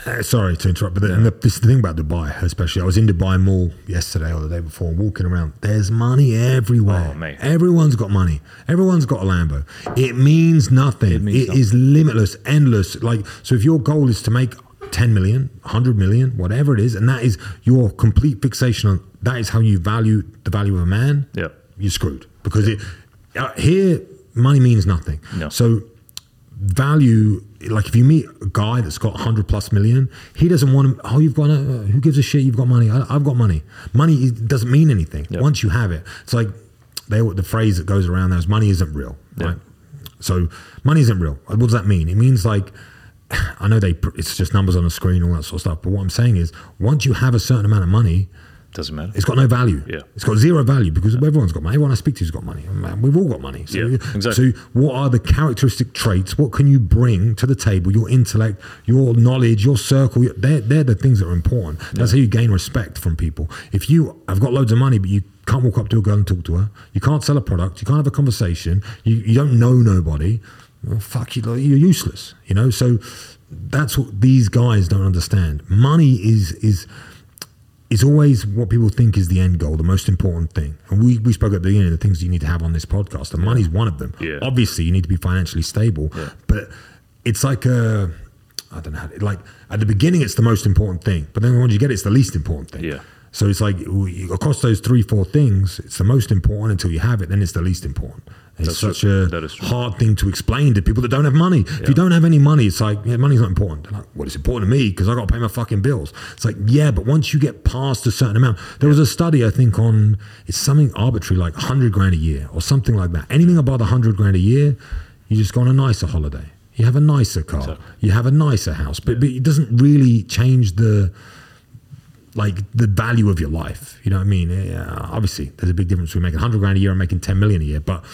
Uh, sorry to interrupt, but the, and the, this is the thing about Dubai, especially. I was in Dubai Mall yesterday or the day before, walking around. There's money everywhere. Oh, mate. Everyone's got money. Everyone's got a Lambo. It means nothing. It, means is limitless, endless. Like so, if your goal is to make 10 million, 100 million, whatever it is, and that is your complete fixation on that is how you value the value of a man. Yeah. you're screwed because it uh, here money means nothing. No. So value like if you meet a guy that's got 100 plus million he doesn't want to oh you've got a, who gives a shit? You've got money. I, have got money. Money doesn't mean anything. Yep. once you have it it's like they the phrase that goes around there is money isn't real Yeah. right? So money isn't real. What does that mean? It means like *sighs* i know they it's just numbers on a screen all that sort of stuff but what i'm saying is once you have a certain amount of money Doesn't matter. it's got no value. Yeah. It's got zero value because everyone's got money. Everyone I speak to's got money. Man, uh, we've all got money. So, Yeah, exactly. so what are the characteristic traits? What can you bring to the table? Your intellect, your knowledge, your circle. They're, they're the things that are important. That's how you gain respect from people. If you have got loads of money, but you can't walk up to a girl and talk to her, you can't sell a product, you can't have a conversation, you, you don't know nobody, well, fuck you, you're useless. You know, so that's what these guys don't understand. Money is is it's always what people think is the end goal, the most important thing. And we, we spoke at the beginning of the things you need to have on this podcast, and money's one of them. Yeah. Obviously, you need to be financially stable, Yeah. but it's like a, I don't know, like at the beginning, it's the most important thing, but then once you get it, it's the least important thing. Yeah. So it's like across those three, four things, it's the most important until you have it, then it's the least important. It's That's such true. a That is true. hard thing to explain to people that don't have money. If you don't have any money, it's like, yeah, money's not important. They're like, well, it's important to me because I got to pay my fucking bills. It's like, yeah, but once you get past a certain amount, there was a study, I think, on it's something arbitrary, like 100 grand a year or something like that. Anything above 100 grand a year, you just go on a nicer holiday. You have a nicer car. Exactly. You have a nicer house. But, but it doesn't really change the like the value of your life. You know what I mean? Eh, yeah, obviously, there's a big difference between making 100 grand a year and making 10 million a year, but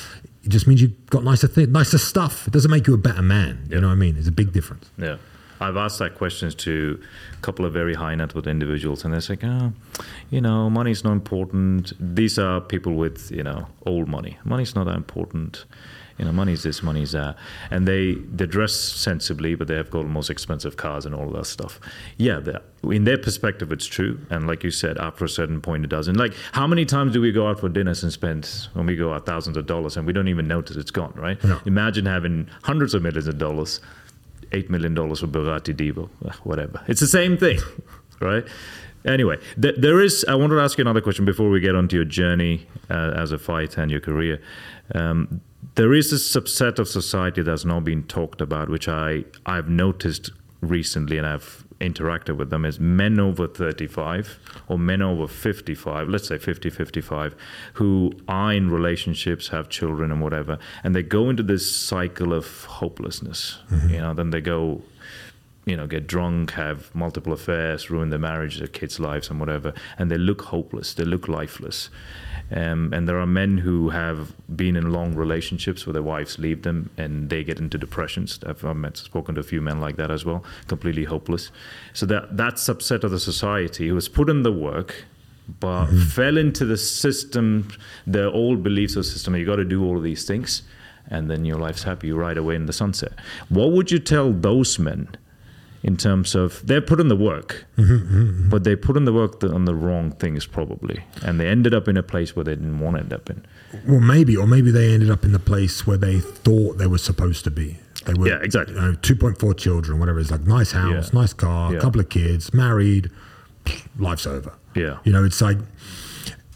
it just means you've got nicer things, nicer stuff. It doesn't make you a better man. You know what I mean? It's a big difference. Yeah. I've asked that questions to a couple of very high net worth individuals, and they're like, oh, ah, you know, money's not important. These are people with, you know, old money. Money's not that important. You know, money's this, money's that. And they, they dress sensibly, but they have got the most expensive cars and all of that stuff. Yeah, in their perspective, it's true. And like you said, after a certain point, it doesn't. Like, how many times do we go out for dinners and spend, when we go out thousands of dollars and we don't even notice it's gone, right? No. Imagine having hundreds of millions of dollars eight million dollars for Bugatti Divo, Ugh, whatever. It's the same thing, *laughs* right? Anyway, th- there is. I wanted to ask you another question before we get onto your journey uh, as a fighter and your career. Um, there is a subset of society that's not being talked about, which I I've noticed recently, and I've interacted with them, is men over 35 or men over 55, let's say 50, 55, who are in relationships, have children, and whatever, and they go into this cycle of hopelessness. Mm-hmm. You know, then they go you know, get drunk, have multiple affairs, ruin their marriage, their kids' lives, and whatever, and they look hopeless, they look lifeless. Um, and there are men who have been in long relationships where their wives leave them and they get into depressions. I've, I've met, spoken to a few men like that as well, completely hopeless. So that that subset of the society who has put in the work, but fell into the system, the old beliefs of the system. You got to do all of these things, and then your life's happy. right away in the sunset. What would you tell those men? In terms of they put in the work, but they put in the work on the wrong things probably, and they ended up in a place where they didn't want to end up in. Well, maybe, or maybe they ended up in the place where they thought they were supposed to be. They were, Yeah, exactly. You know, two point four children, whatever. It's like nice house, Yeah. nice car, Yeah. couple of kids, married. Life's over. Yeah. You know, it's like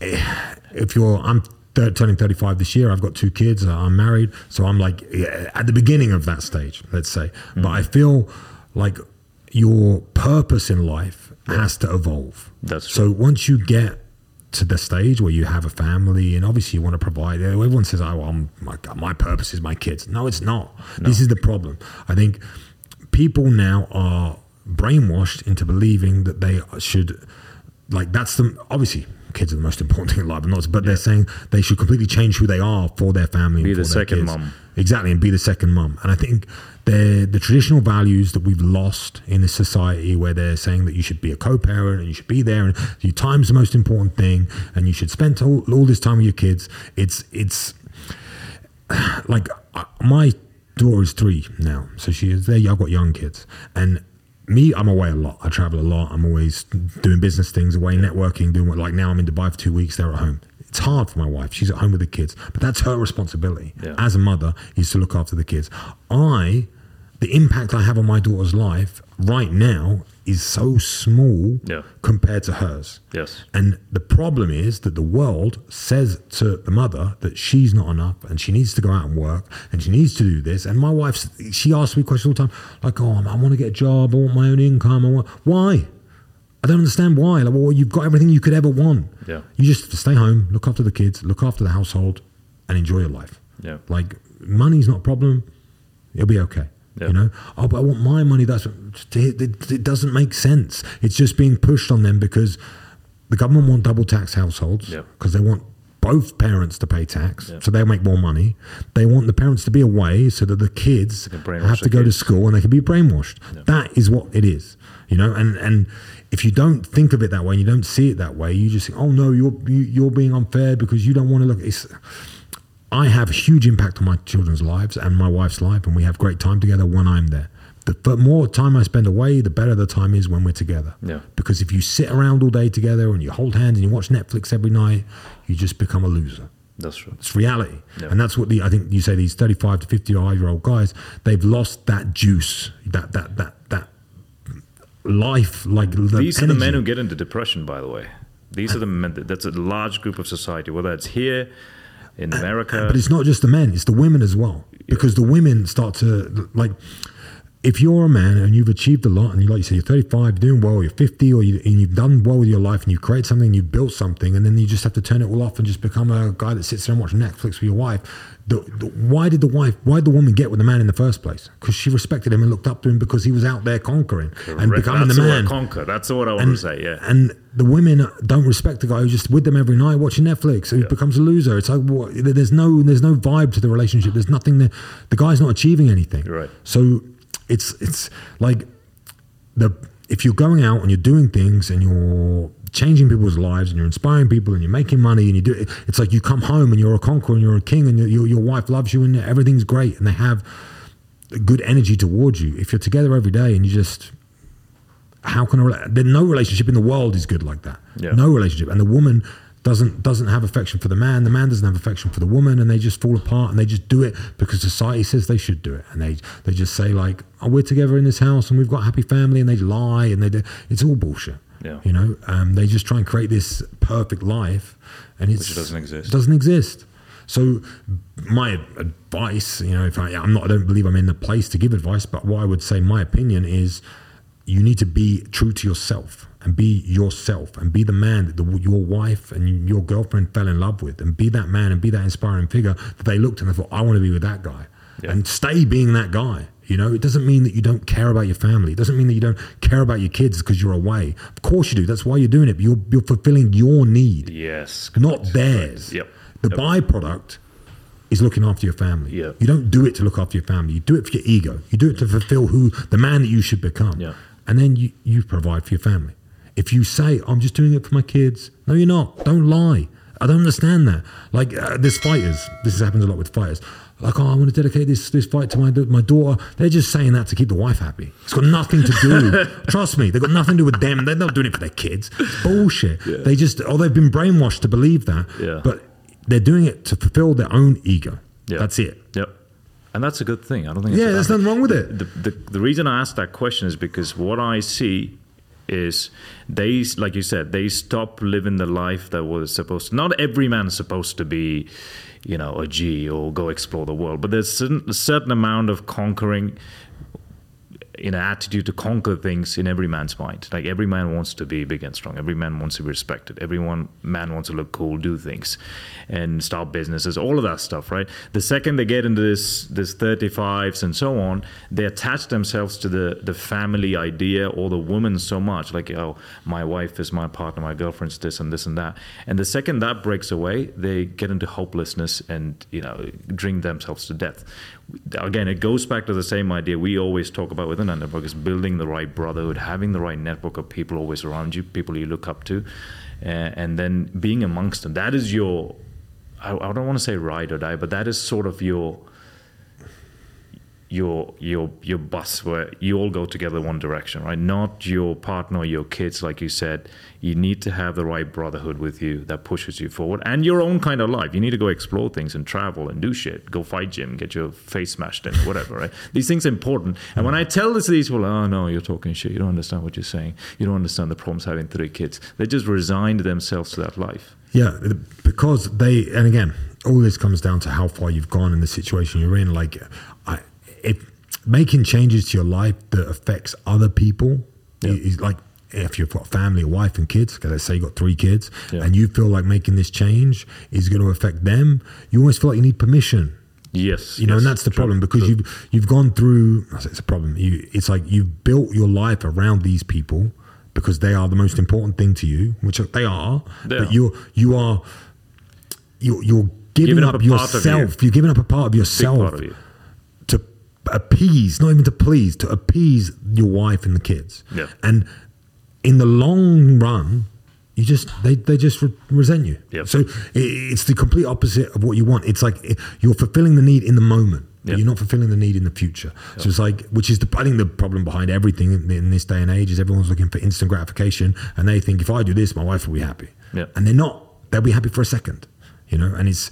eh, if you're, I'm turning 35 this year. I've got two kids. uh, I'm married, so I'm like eh, at the beginning of that stage, let's say. But I feel like your purpose in life has to evolve. That's so once you get to the stage where you have a family and obviously you want to provide uh, everyone says oh well, I'm, my, my purpose is my kids no it's not this is the problem i think people now are brainwashed into believing that they should like that's the obviously kids are the most *laughs* important thing in life, not, but they're saying they should completely change who they are for their family. Be and the second kids. mum. Exactly, and be the second mum. And I think the the traditional values that we've lost in this society, where they're saying that you should be a co-parent and you should be there, and your time's the most important thing, and you should spend all, all this time with your kids. It's it's *sighs* like uh, my daughter is three now, so she is there. I've got young kids, and me, I'm away a lot. I travel a lot. I'm always doing business things, away networking, doing what. Like now, I'm in Dubai for two weeks. They're at home. It's hard for my wife. She's at home with the kids, but that's her responsibility Yeah. as a mother is to look after the kids. I, the impact I have on my daughter's life right now is so small Yeah. compared to hers. Yes. And the problem is that the world says to the mother that she's not enough and she needs to go out and work and she needs to do this. And my wife, she asks me questions all the time, like, oh, I want to get a job, I want my own income. I want, why? I don't understand why. Like, well, you've got everything you could ever want. Yeah. You just stay home, look after the kids, look after the household, and enjoy your life. Yeah. Like, money's not a problem. It'll be okay. Yeah. You know, oh, but I want my money. That's it, it, it doesn't make sense. It's just being pushed on them because the government want double tax households Yeah. because they want both parents to pay tax, Yeah. so they'll make more money. They want the parents to be away so that the kids have to go to school and they can be brainwashed. That is what it is, you know. And and if you don't think of it that way, and you don't see it that way, you just think, oh no, you're you, you're being unfair because you don't want to look. It's I have a huge impact on my children's lives and my wife's life, and we have great time together when I'm there. The but more time I spend away, the better the time is when we're together. Yeah. Because if you sit around all day together and you hold hands and you watch Netflix every night, you just become a loser. That's true. It's reality, Yeah. and that's what the I think you say these thirty-five to fifty-five year old guys they've lost that juice, that that that life like the These are the men who get into depression, by the way. These are the men. That's a large group of society, whether it's here, in uh, America. But it's not just the men; it's the women as well. Because the women start to like. If you're a man and you've achieved a lot, and you like you say, you're 35, you're doing well, you're 50, or you, and you've done well with your life, and you create something, you've built something, and then you just have to turn it all off and just become a guy that sits there and watches Netflix with your wife. The, the, why did the wife, why did the woman get with the man in the first place? Because she respected him and looked up to him because he was out there conquering and becoming That's the man. conquer. That's what I want to say. Yeah. And the women don't respect the guy who's just with them every night watching Netflix, who becomes a loser. It's like what, there's no there's no vibe to the relationship. There's nothing there. The guy's not achieving anything. Right. So it's it's like the if you're going out and you're doing things and you're changing people's lives and you're inspiring people and you're making money and you do it, it's like you come home and you're a conqueror and you're a king and your your, your wife loves you and everything's great and they have good energy towards you. If you're together every day and you just how can a no relationship in the world is good like that. Yeah. No relationship, and the woman doesn't doesn't have affection for the man. The man doesn't have affection for the woman, and they just fall apart. And they just do it because society says they should do it, and they they just say like, "Oh, we're together in this house, and we've got a happy family," and they lie, and they do, it's all bullshit. Yeah. You know, um, they just try and create this perfect life, and it doesn't exist. Doesn't exist. So my advice, you know, if I, I'm not, I don't believe I'm in the place to give advice, but what I would say, my opinion is, you need to be true to yourself and be yourself and be the man that the, your wife and your girlfriend fell in love with, and be that man and be that inspiring figure that they looked and they thought, I want to be with that guy, Yeah. and stay being that guy. You know, it doesn't mean that you don't care about your family. It doesn't mean that you don't care about your kids because you're away. Of course you do. That's why you're doing it. But you're you're fulfilling your need Yes. not theirs. Yep. The Yep. byproduct is looking after your family. Yeah. You don't do it to look after your family. You do it for your ego. You do it to fulfill who the man that you should become. Yeah. And then you, you provide for your family. If you say, I'm just doing it for my kids, no, you're not. Don't lie. I don't understand that. Like, uh, there's fighters. This happens a lot with fighters. Like, oh, I want to dedicate this this fight to my my daughter. They're just saying that to keep the wife happy. It's got nothing to do. *laughs* Trust me, they've got nothing to do with them. They're not doing it for their kids. It's bullshit. They just, or they've been brainwashed to believe that. Yeah. But they're doing it to fulfill their own ego. Yeah. That's it. Yep. And that's a good thing. I don't think. Yeah, there's nothing wrong with it. the, the, the reason I asked that question is because what I see is they, like you said, they stop living the life that was supposed to. Not every man's supposed to be, you know, a G or go explore the world, but there's a certain amount of conquering you know attitude to conquer things in every man's mind. Like every man wants to be big and strong. Every man wants to be respected. Every one man wants to look cool, do things, and start businesses. All of that stuff, right? The second they get into this this 35s and so on, they attach themselves to the the family idea or the woman so much. Like oh, my wife is my partner, my girlfriend's this and this and that. And the second that breaks away, they get into hopelessness and you know drink themselves to death. Again, it goes back to the same idea we always talk about within our network is building the right brotherhood, having the right network of people always around you, people you look up to, and then being amongst them. That is your, I, I don't want to say ride or die, but that is sort of your your your your bus where you all go together one direction right? Not your partner or your kids like you said. You need to have the right brotherhood with you that pushes you forward and your own kind of life. You need to go explore things and travel and do shit. Go fight gym get your face smashed in whatever right? *laughs* These things are important. And when i tell this to these people oh no you're talking shit. You don't understand what you're saying. You don't understand the problems having three kids. They just resigned themselves to that life. Yeah, because they, and again, all this comes down to how far you've gone in the situation you're in. Like, I, if making changes to your life that affects other people Yeah. is like if you've got family, a wife, and kids. Because let's say you've got three kids, Yeah. and you feel like making this change is going to affect them. You always feel like you need permission. yes You know, yes, and that's the true, problem because true. you've you've gone through. It's a problem. You, it's like you've built your life around these people because they are the most important thing to you, which they are. They but are. you're you are you're, you're giving, Giving up, up a part of yourself. you. You're giving up a part of yourself part of you. Appease, not even to please, to appease your wife and the kids. Yeah. And in the long run, you just they, they just re- resent you. Yep. So i it's the complete opposite of what you want. It's like you're fulfilling the need in the moment. but Yep. You're not fulfilling the need in the future. So it's like, which is the I think the problem behind everything in, in this day and age is everyone's looking for instant gratification, and they think if I do this, my wife will be happy. Yep. And they're not. They'll be happy for a second, you know. And it's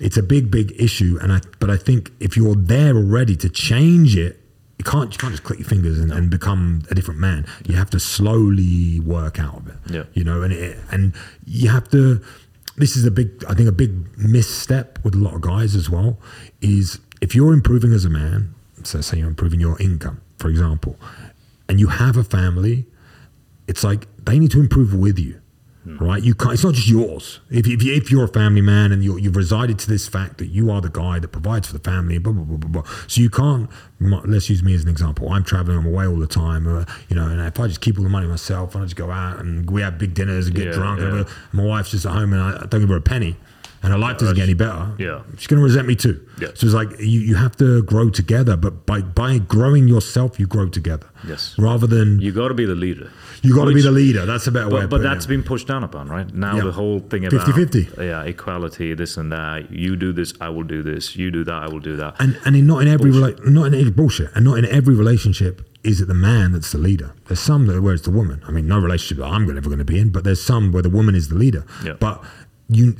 it's a big, big issue. And I, but I think if you're there already to change it, you can't you can't just click your fingers and, and become a different man. You have to slowly work out of it. Yeah. You know, and it, and you have to. This is a big, I think, a big misstep with a lot of guys as well. Is if you're improving as a man, so say you're improving your income, for example, and you have a family, it's like they need to improve with you. Right, you can't. It's not just yours. If, if, you, if you're a family man and you're, you've resided to this fact that you are the guy that provides for the family, blah blah blah blah blah. So you can't. Let's use me as an example. I'm traveling. I'm away all the time. Uh, you know, and if I just keep all the money myself, and I just go out and we have big dinners and get Yeah, drunk, and my wife's just at home and I, I don't give her a penny, and her life doesn't get any better. Yeah. she's gonna resent me too. Yeah. So it's like you, you have to grow together, but by by growing yourself, you grow together. Yes. Rather than you got to be the leader you got to be the leader. That's a better way. But, of but that's it. been pushed down upon, right? Now Yeah. the whole thing about 50-50. yeah, equality, this and that. You do this, I will do this. You do that, I will do that. and and in, not in every rela- not in every bullshit, and not in every relationship is it the man that's the leader. There's some that where it's the woman. I mean, no relationship that I'm ever going to be in, but there's some where the woman is the leader. Yeah. But you.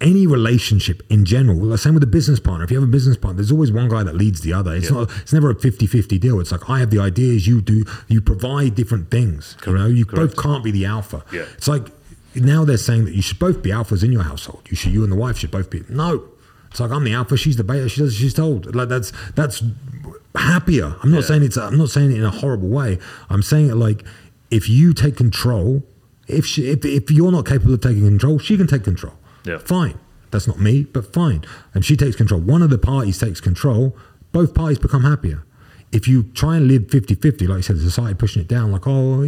Any relationship in general, the same with a business partner. If you have a business partner, there's always one guy that leads the other. It's Yeah. not. It's never a 50-50 deal. It's like I have the ideas, you do. You provide different things. You know, you both can't be the alpha. Yeah. It's like now they're saying that you should both be alphas in your household. You should. You and the wife should both be. No, it's like I'm the alpha. She's the beta. She does. She's told. Like that's that's happier. I'm not Yeah. saying it's. I'm not saying it in a horrible way. I'm saying it like if you take control. If she, if if you're not capable of taking control, she can take control. Yeah. Fine. That's not me, but fine. And she takes control. One of the parties takes control. Both parties become happier. If you try and live 50 50, like you said, society pushing it down, like, oh,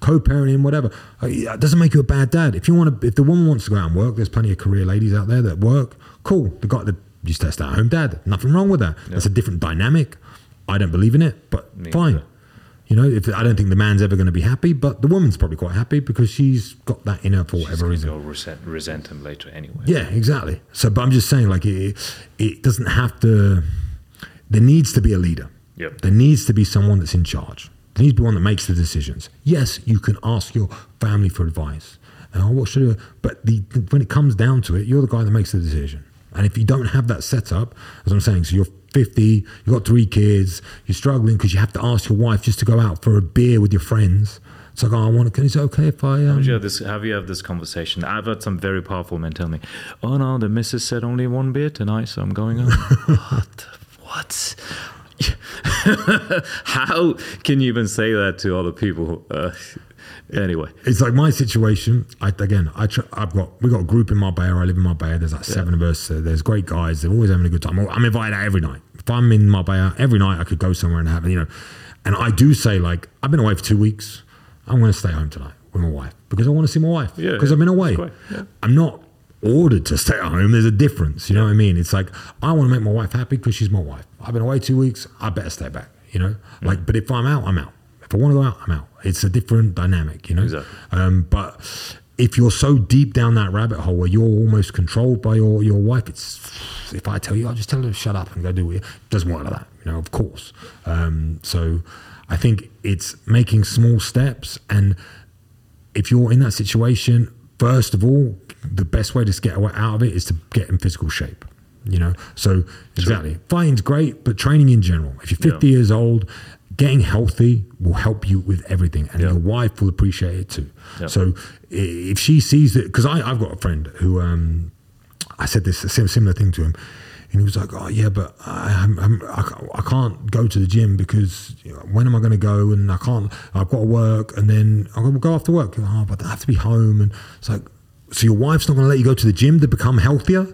co parenting, whatever, uh, it doesn't make you a bad dad. If you want to, if the woman wants to go out and work, there's plenty of career ladies out there that work. Cool. They got the guy just stay at home dad. Nothing wrong with that. That's a different dynamic. I don't believe in it, but Me fine. neither. You know, if I don't think the man's ever going to be happy, but the woman's probably quite happy because she's got that in her for She's whatever reason. go resent, resent him later anyway. Yeah, exactly. So, but I'm just saying, like, it, it doesn't have to. There needs to be a leader. Yep. There needs to be someone that's in charge. There needs to be one that makes the decisions. Yes, you can ask your family for advice. And oh, what should I? But the when it comes down to it, you're the guy that makes the decision. And if you don't have that set up, as I'm saying, so you're 50, you've got three kids, you're struggling because you have to ask your wife just to go out for a beer with your friends. It's like, oh, I want to. Is it okay if I? Um, Have you had this? Have you had this conversation? I've had some very powerful men tell me, "Oh no, the missus said only one beer tonight, so I'm going out." *laughs* what? What? *laughs* How can you even say that to other people? Uh, anyway, It's like my situation. I again, I tr- I've got we got a group in my Marbella. I live in my Marbella. There's like seven of us. Uh, there's great guys. They're always having a good time. I'm invited out every night. If I'm in my Marbella every night, I could go somewhere and have you know. And I do say like I've been away for two weeks. I'm going to stay home tonight with my wife because I want to see my wife Yeah, because yeah. I've been away. Yeah. I'm not ordered to stay at home. There's a difference. You know what I mean? It's like I want to make my wife happy because she's my wife. I've been away two weeks. I better stay back. You know, like. But if I'm out, I'm out. If I want to go out, I'm out. It's a different dynamic. You know. Exactly. Um, but if you're so deep down that rabbit hole where you're almost controlled by your, your wife, it's if I tell you, I'll just tell her to shut up and go do it. It doesn't work like that, you know, of course. Um, so I think it's making small steps. And if you're in that situation, first of all, the best way to get out of it is to get in physical shape. You know, so exactly, fighting's great, but training in general. If you're 50 Yeah. years old, getting healthy will help you with everything, and Yeah. your wife will appreciate it too. Yeah. So if she sees it, because I've got a friend who um, I said this a similar thing to him, and he was like, "Oh yeah, but I, I'm, I'm, I can't go to the gym because you know, when am I going to go? And I can't. I've got to work, and then I'll go after work. Oh, but I have to be home, and it's like, so your wife's not going to let you go to the gym to become healthier."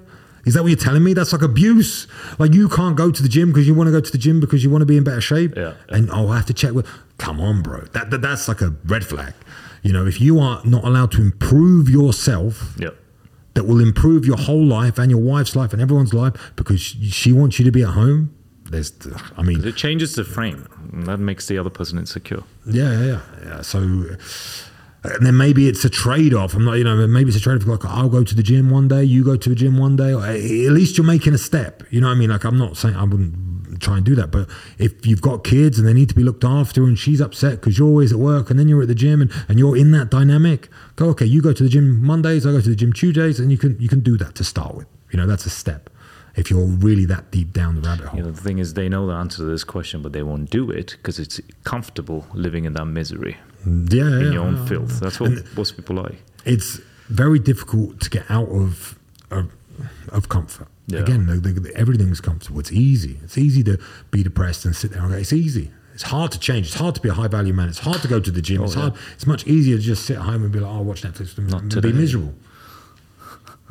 Is that what you're telling me? That's like abuse. Like you can't go to the gym because you want to go to the gym because you want to be in better shape. Yeah. And oh, I have to check with. Come on, bro. That, that that's like a red flag. You know, if you are not allowed to improve yourself, yeah, that will improve your whole life and your wife's life and everyone's life because she wants you to be at home. There's, I mean, it changes the frame. That makes the other person insecure. yeah, yeah, yeah. yeah. So, and then maybe it's a trade off. I'm not, you know, maybe it's a trade off. Like, I'll go to the gym one day, you go to the gym one day. Or at least you're making a step. You know what I mean? Like, I'm not saying I wouldn't try and do that, but if you've got kids and they need to be looked after and she's upset because you're always at work and then you're at the gym and, and you're in that dynamic, go, okay, you go to the gym Mondays, I go to the gym Tuesdays, and you can, you can do that to start with. You know, that's a step. If you're really that deep down the rabbit hole. You know, the thing is, they know the answer to this question, but they won't do it because it's comfortable living in that misery, yeah, yeah, in your own yeah. filth. That's what most people like. it's very difficult to get out of of, of comfort. Yeah. Again, the, the, the- everything's comfortable. It's easy. It's easy to be depressed and sit there and go. It's easy. It's hard to change. It's hard to be a high value man. It's hard to go to the gym. Oh, it's Oh, yeah. hard. It's much easier to just sit at home and be like, "Oh, watch Netflix and, be miserable."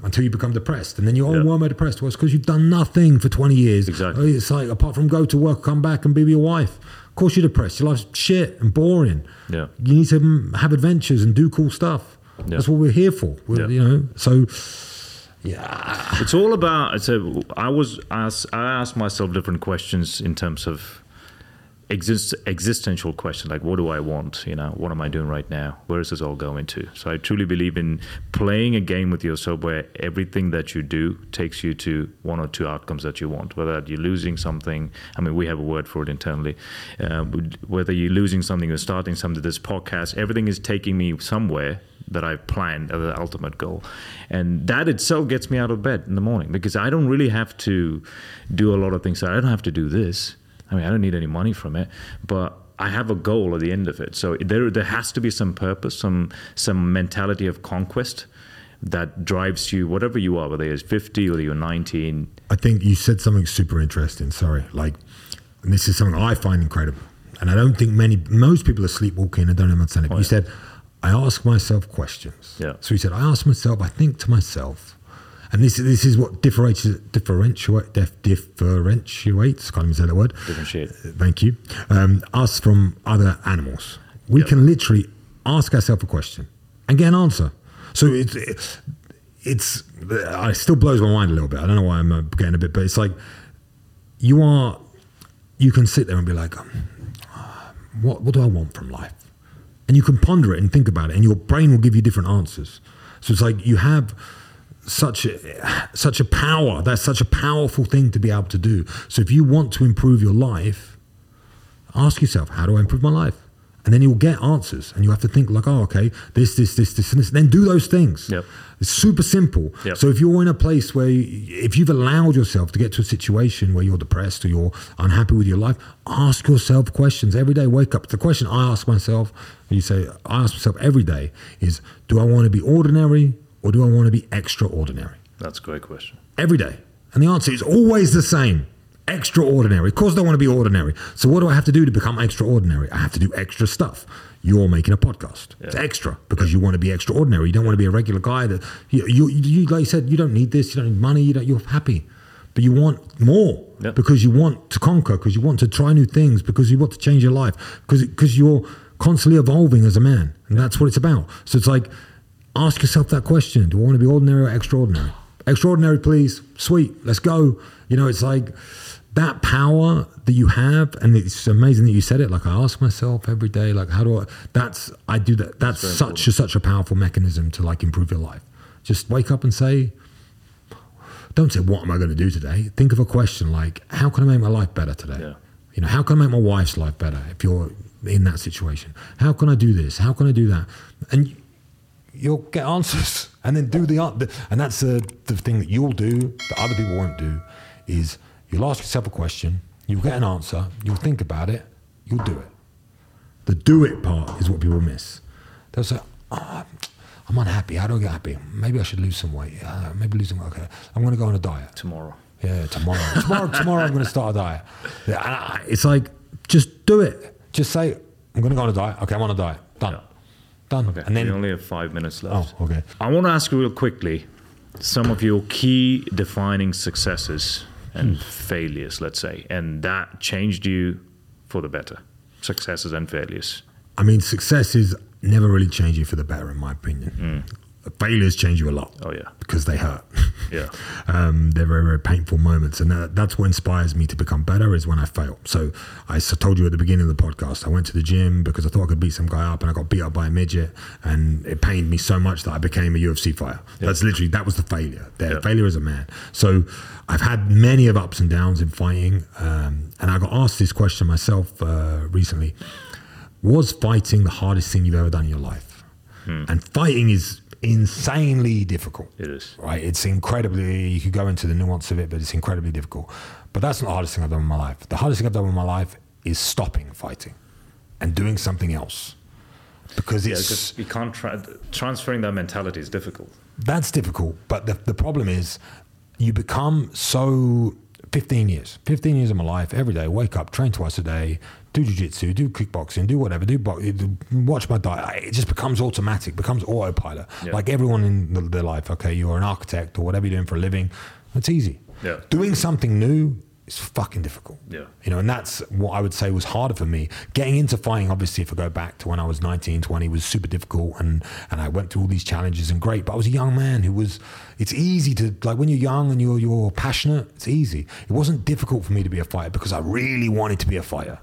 Until you become depressed, and then you're, oh, Yeah. why am I depressed? Well, it's because you've done nothing for 20 years. Exactly. Oh, it's like apart from go to work, come back and be with your wife. Of course, you're depressed. Your life's shit and boring. Yeah. You need to have adventures and do cool stuff. Yeah. That's what we're here for. We're, Yeah. You know, so yeah, It's all about. It's a, I was asked. I asked myself different questions in terms of exist, existential question, like what do I want? You know, what am I doing right now? Where is this all going to? So I truly believe in playing a game with yourself where everything that you do takes you to one or two outcomes that you want. Whether you're losing something, I mean, we have a word for it internally. Uh, whether you're losing something or starting something, this podcast, everything is taking me somewhere that I've planned as the ultimate goal. And that itself gets me out of bed in the morning because I don't really have to do a lot of things. I don't have to do this. I mean, I don't need any money from it, but I have a goal at the end of it. So there, there has to be some purpose, some, some mentality of conquest that drives you, whatever you are, whether you're 50 or you're 19. I think you said something super interesting. Sorry, like, and this is something I find incredible, and I don't think many, most people are sleepwalking and don't understand it. But you oh, said, I ask myself questions. Yeah. So you said, I ask myself, I think to myself, and this this is what differentiates differentiate dif, differentiates. Can't even say that word. Differentiate. Thank you. Um, us from other animals. We Yeah. can literally ask ourselves a question and get an answer. So it's it's it still blows my mind a little bit. I don't know why I'm uh, getting a bit, but it's like you are you can sit there and be like, um, what what do I want from life? And you can ponder it and think about it, and your brain will give you different answers. So it's like you have such a, such a power. That's such a powerful thing to be able to do. So if you want to improve your life, ask yourself, how do I improve my life? And then you'll get answers, and you have to think like, oh, okay, this, this, this, this, and this. Then do those things. Yep. It's super simple. Yep. So if you're in a place where, you, if you've allowed yourself to get to a situation where you're depressed or you're unhappy with your life, ask yourself questions every day. Wake up. The question I ask myself, you say, I ask myself every day, is, do I want to be ordinary or do I want to be extraordinary? That's a great question. Every day. And the answer is always the same. extraordinary. Of course, I don't want to be ordinary. So what do I have to do to become extraordinary? I have to do extra stuff. You're making a podcast. It's extra because you want to be extraordinary. You don't want to be a regular guy that you, you, you like you said, you don't need this, you don't need money, you don't, you're happy. But you want more because you want to conquer, because you want to try new things, because you want to change your life, because because you're constantly evolving as a man, and that's what it's about. So it's like, ask yourself that question: Do I want to be ordinary or extraordinary? Extraordinary, please. Sweet, let's go. You know, it's like that power that you have, and it's amazing that you said it. Like I ask myself every day, like how do I? That's I do that. That's very such a, such a powerful mechanism to like improve your life. Just wake up and say, don't say what am I going to do today. Think of a question like, how can I make my life better today? Yeah. You know, how can I make my wife's life better if you're in that situation? How can I do this? How can I do that? And you'll get answers, *laughs* and then do the answer. And that's the the thing that you'll do that other people won't do is you'll ask yourself a question, you'll get an answer, you'll think about it, you'll do it. The do it part is what people miss. They'll say, oh, I'm unhappy. How do I get happy? Maybe I should lose some weight. Uh, maybe lose some weight. Okay, I'm going to go on a diet. Tomorrow. Yeah, tomorrow. *laughs* tomorrow, tomorrow, I'm going to start a diet. Yeah, I- it's like, just do it. Just say, I'm going to go on a diet. Okay, I'm on a diet. Done. Yeah. Done. Okay. And then, we only have five minutes left. oh, okay. I want to ask you real quickly some of your key defining successes and hmm. failures, let's say, and that changed you for the better. Successes and failures. I mean, successes never really change you for the better, in my opinion. Hmm. Failures change you a lot. Oh, yeah. Because they hurt. *laughs* Yeah. *laughs* um, they're very, very painful moments. And that, that's what inspires me to become better is when I fail. So I told you at the beginning of the podcast, I went to the gym because I thought I could beat some guy up and I got beat up by a midget. And it pained me so much that I became a UFC fighter. That's literally, that was the failure. The Yeah. failure as a man. So I've had many of ups and downs in fighting. Um, and I got asked this question myself uh, recently. Was fighting the hardest thing you've ever done in your life? And fighting is insanely difficult It is. right? It's incredibly, you could go into the nuance of it, but it's incredibly difficult. But that's not the hardest thing I've done in my life. The hardest thing I've done in my life is stopping fighting and doing something else. Because Yeah, it's, because you can't tra- transferring that mentality is difficult. that's difficult. But the, the problem is you become so 15 years, 15 years of my life, every day, wake up, train twice a day, do jujitsu, do kickboxing, do whatever, do bo- watch my diet. It just becomes automatic, becomes autopilot. Yeah. Like everyone in the, their life, okay, you're an architect or whatever you're doing for a living, it's easy. Yeah. Doing something new is fucking difficult. Yeah. You know, and that's what I would say was harder for me. Getting into fighting, obviously, if I go back to when I was 19, 20, was super difficult. And, and I went through all these challenges and great. But I was a young man who was, it's easy to, like when you're young and you're, you're passionate, it's easy. It wasn't difficult for me to be a fighter because I really wanted to be a fighter.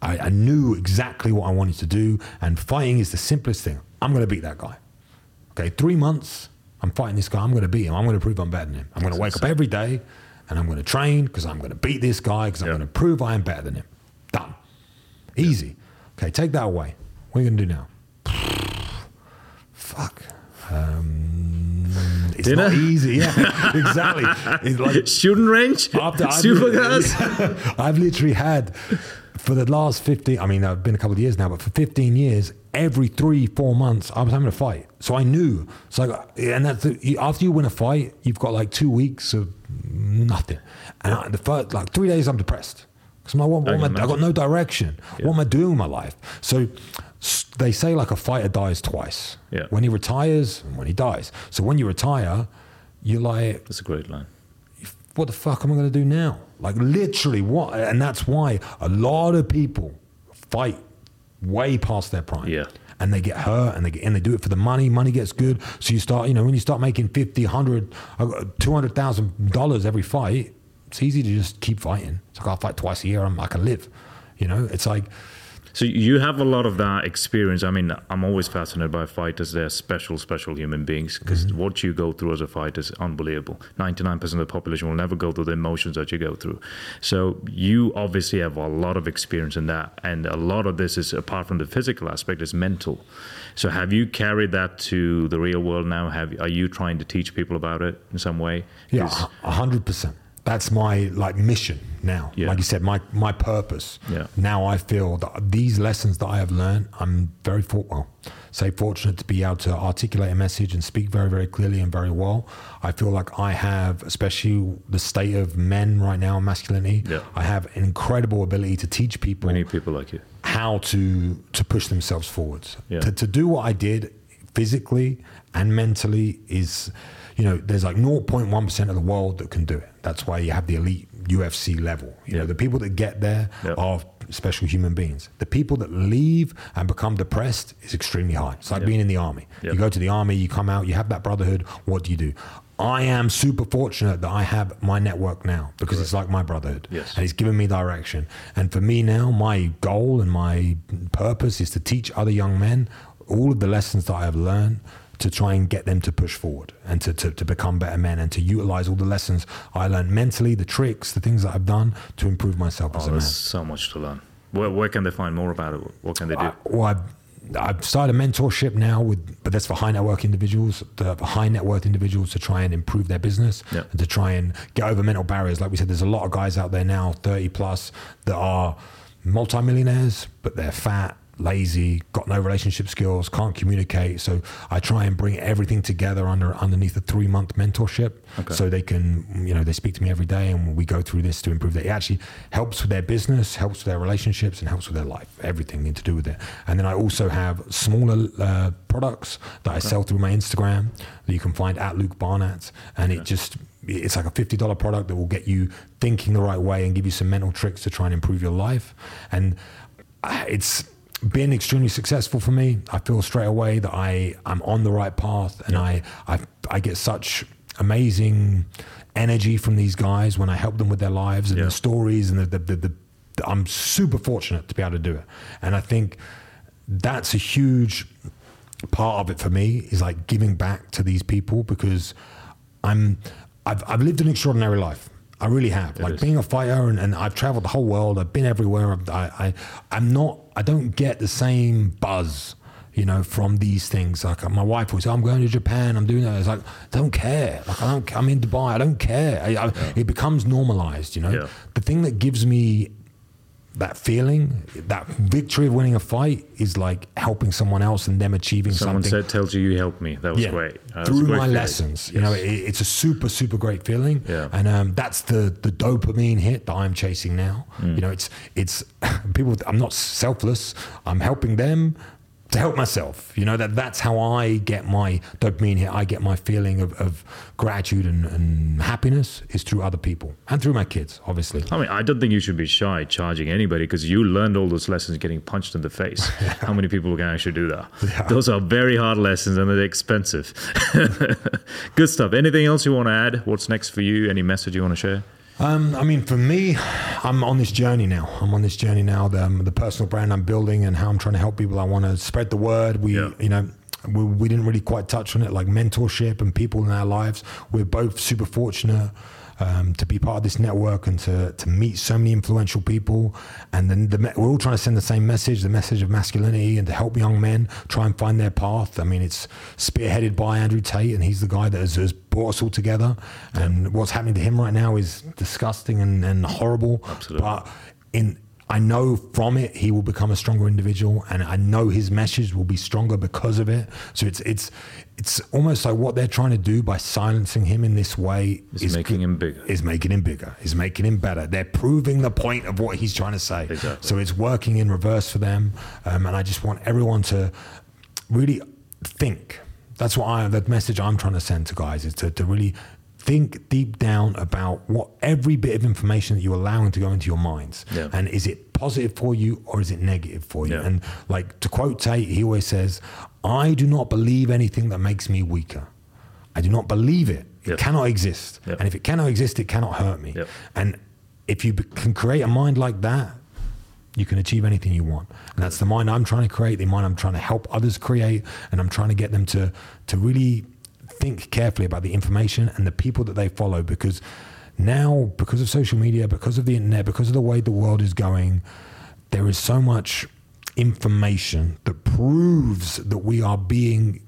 I, I knew exactly what I wanted to do. And fighting is the simplest thing. I'm going to beat that guy. Okay, three months, I'm fighting this guy. I'm going to beat him. I'm going to prove I'm better than him. I'm going to wake up every day and I'm going to train because I'm going to beat this guy because I'm going to prove I am better than him. Done. Easy. Okay, take that away. What are you going to do now? Fuck. Um, it's Dinner? not easy. Yeah, *laughs* exactly. It's like Shooting range? after I've, Super gas? *laughs* I've literally had for the last 15 I mean I've been a couple of years now but for 15 years every three four months I was having a fight. So I knew. So and that's the, after you win a fight you've got like two weeks of nothing. And I, the first like three days I'm depressed. Because I'm like what, what I I, got no direction. What am I doing with my life? So they say like a fighter dies twice. Yeah. when he retires and when he dies. So when you retire you're like That's a great line. What the fuck am I going to do now? Like literally, what? And that's why a lot of people fight way past their prime. Yeah. And they get hurt and they get, and they do it for the money. Money gets good. So you start, you know, when you start making 50, 100, uh, $200,000 every fight, it's easy to just keep fighting. It's like I'll fight twice a year. I'm, I can live. You know, it's like, So you have a lot of that experience. I mean, I'm always fascinated by fighters. They're special, special human beings because Mm-hmm. what you go through as a fighter is unbelievable. 99% of the population will never go through the emotions that you go through. So you obviously have a lot of experience in that, and a lot of this is apart from the physical aspect, is mental. So have you carried that to the real world now? Have are you trying to teach people about it in some way? Yeah, hundred percent. That's my like mission now. Yeah. Like you said, my my purpose. Yeah. Now I feel that these lessons that I have learned, I'm very for, well, say fortunate to be able to articulate a message and speak very very clearly and very well. I feel like I have, especially the state of men right now, masculinity. Yeah. I have an incredible ability to teach people We need people like you. how to to push themselves forwards. Yeah. To to do what I did physically and mentally is, you know, there's like 0.1 percent of the world that can do it. That's why you have the elite UFC level. You Yeah. know, the people that get there Yeah. are special human beings. The people that leave and become depressed is extremely high. It's like Yeah. being in the army. You go to the army, you come out, you have that brotherhood. What do you do? I am super fortunate that I have my network now because it's like my brotherhood. Yes. And it's given me direction. And for me now, my goal and my purpose is to teach other young men all of the lessons that I have learned to try and get them to push forward and to, to, to become better men and to utilize all the lessons I learned mentally, the tricks, the things that I've done to improve myself as Oh, a man. there's so much to learn. Where, where can they find more about it? What can they do? I, well, I've, I've started a mentorship now with, but that's for high net worth individuals, the high net worth individuals to try and improve their business and to try and get over mental barriers. Like we said, there's a lot of guys out there now, 30 plus, that are multimillionaires, but they're fat, lazy, got no relationship skills, can't communicate. So I try and bring everything together under underneath a three month mentorship, Okay. so they can, you know, they speak to me every day, and we go through this to improve that. It actually helps with their business, helps with their relationships, and helps with their life. Everything to do with it. And then I also have smaller uh, products that I sell through my Instagram that you can find at Luke Barnatt, and it just it's like a fifty dollar product that will get you thinking the right way and give you some mental tricks to try and improve your life. And uh, it's been extremely successful for me. I feel straight away that I I'm on the right path, and I I I get such amazing energy from these guys when I help them with their lives and Yeah. the stories and the the, the, the I'm super fortunate to be able to do it, and I think that's a huge part of it for me is like giving back to these people because I'm I've, I've lived an extraordinary life. I really have. like is. being a fighter, and, and I've traveled the whole world. I've been everywhere. I've- I, I I'm not. I don't get the same buzz. You know, from these things, like uh, my wife was, I'm going to Japan. I'm doing that. It's like, don't care. Like I don't. I'm in Dubai. I don't care. I, I, It becomes normalized. You know, Yeah. the thing that gives me that feeling, that victory of winning a fight, is like helping someone else and them achieving Someone something Someone said, tells you you helped me. That was great. Uh, through great my lessons. You know, it, it's a super, super great feeling. Yeah. And um, that's the the dopamine hit that I'm chasing now. Mm. You know, it's it's *laughs* people. I'm not selfless. I'm helping them to help myself. You know that that's how I get my dopamine hit. I get my feeling of, of gratitude and, and happiness is through other people and through my kids, obviously. I mean, I don't think you should be shy charging anybody because you learned all those lessons getting punched in the face. *laughs* How many people can actually do that? Those are very hard lessons and they're expensive. *laughs* Good stuff. Anything else you want to add? What's next for you? Any message you want to share? Um, I mean, for me, I'm on this journey now. I'm on this journey now. The, um, the personal brand I'm building and how I'm trying to help people. I want to spread the word. We, Yeah. you know, we, we didn't really quite touch on it, like mentorship and people in our lives. We're both super fortunate um, to be part of this network and to to meet so many influential people. And then the, we're all trying to send the same message, the message of masculinity, and to help young men try and find their path. I mean, it's spearheaded by Andrew Tate, and he's the guy that has, has brought us all together. And what's happening to him right now is disgusting and, and horrible. Absolutely. But in I know from it he will become a stronger individual, and I know his message will be stronger because of it. So it's it's it's almost like what they're trying to do by silencing him in this way It's is making him bigger. is making him bigger, is making him better. They're proving the point of what he's trying to say. Exactly. So it's working in reverse for them, um, and I just want everyone to really think. That's what I the message I'm trying to send to guys is to, to really think deep down about what every bit of information that you're allowing to go into your minds, Yeah. and is it positive for you or is it negative for you? Yeah. And like to quote Tate, he always says, "I do not believe anything that makes me weaker. I do not believe it. It Yep. cannot exist. Yep. And if it cannot exist, it cannot hurt me. Yep. And if you can create a mind like that, you can achieve anything you want. And that's the mind I'm trying to create, the mind I'm trying to help others create, and I'm trying to get them to to really think carefully about the information and the people that they follow because now because of social media, because of the internet, because of the way the world is going, there is so much information that proves that we are being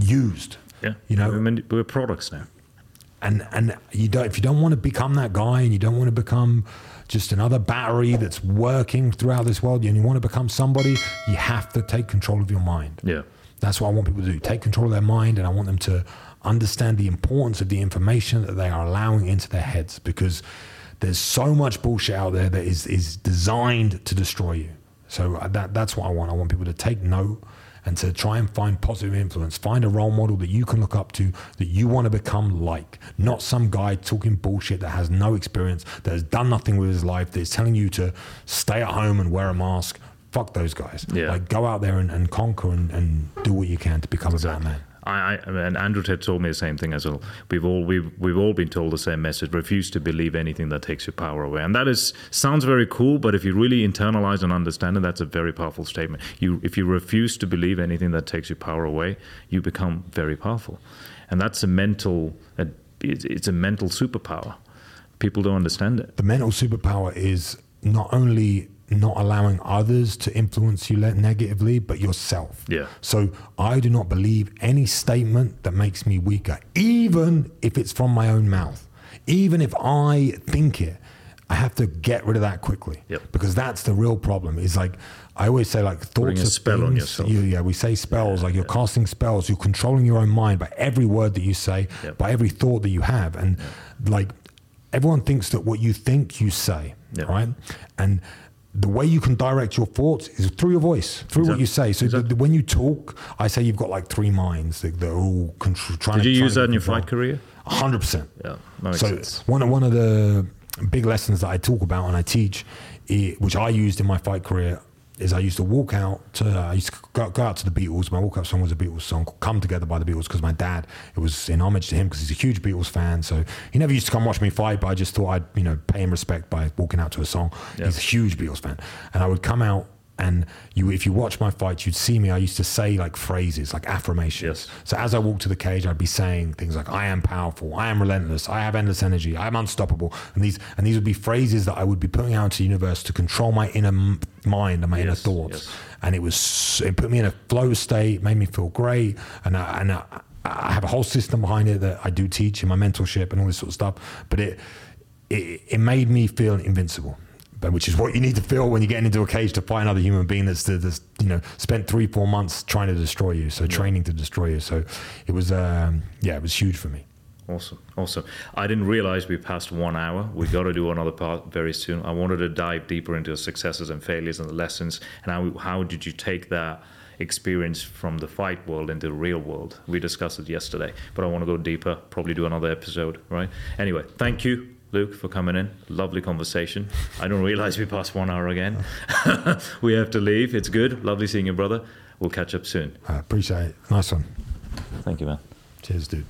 used. Yeah. You know, mean, we're products now. and and you don't if you don't want to become that guy and you don't want to become just another battery that's working throughout this world and you want to become somebody you have to take control of your mind Yeah. that's what i want people to do take control of their mind and i want them to understand the importance of the information that they are allowing into their heads because there's so much bullshit out there that is is designed to destroy you so uh, that that's what i want i want people to take note and to try and find positive influence. Find a role model that you can look up to, that you want to become like, not some guy talking bullshit that has no experience, that has done nothing with his life, that is telling you to stay at home and wear a mask. Fuck those guys. Yeah. Like go out there and, and conquer and, and do what you can to become a better man. I, I and Andrew Tate told me the same thing as well. We've all we've we've all been told the same message: refuse to believe anything that takes your power away. And that is sounds very cool, but if you really internalize and understand it, that's a very powerful statement. You if you refuse to believe anything that takes your power away, you become very powerful, and that's a mental it's a mental superpower. People don't understand it. The mental superpower is not only not allowing others to influence you negatively, but yourself. Yeah. So I do not believe any statement that makes me weaker, even if it's from my own mouth. Even if I think it, I have to get rid of that quickly. Yep. Because that's the real problem. Is like I always say, like thoughts Putting a spell on yourself. you- yeah, we say spells. like you're casting spells. You're controlling your own mind by every word that you say, Yep. by every thought that you have, and like everyone thinks that what you think you say, Yep. right? And the way you can direct your thoughts is through your voice, through what you say. So the, the- when you talk, I say you've got like three minds that, that are all contr- trying. Did to you trying use that in your fight career? hundred percent. Yeah, that makes so sense. one of one of the big lessons that I talk about and I teach, i- which I used in my fight career, is I used to walk out to I used to go, go out to the Beatles. My walk out song was a Beatles song called "Come Together" by the Beatles because my dad it was in homage to him because he's a huge Beatles fan. So he never used to come watch me fight, but I just thought I'd you know pay him respect by walking out to a song. He's a huge Beatles fan, and I would come out. And you, if you watch my fights, you'd see me. I used to say like phrases, like affirmations. Yes. So as I walked to the cage, I'd be saying things like, "I am powerful. I am relentless. I have endless energy. I am unstoppable." And these and these would be phrases that I would be putting out into the universe to control my inner mind and my inner thoughts. yes. And it was it put me in a flow state, made me feel great, and I, and I, I have a whole system behind it that I do teach in my mentorship and all this sort of stuff. But it it, it made me feel invincible. Which is what you need to feel when you're getting into a cage to fight another human being that's, that's you know spent three four months trying to destroy you, so training to destroy you. So it was um, yeah, it was huge for me. Awesome, awesome. I didn't realize we passed one hour. We got to do another part very soon. I wanted to dive deeper into the successes and failures and the lessons, and how how did you take that experience from the fight world into the real world? We discussed it yesterday, but I want to go deeper. Probably do another episode, right? Anyway, thank you. Luke, for coming in. Lovely conversation. I don't realize we passed one hour again. *laughs* we have to leave. It's good. Lovely seeing you, brother. We'll catch up soon. I appreciate it. Nice one. Thank you, man. Cheers, dude.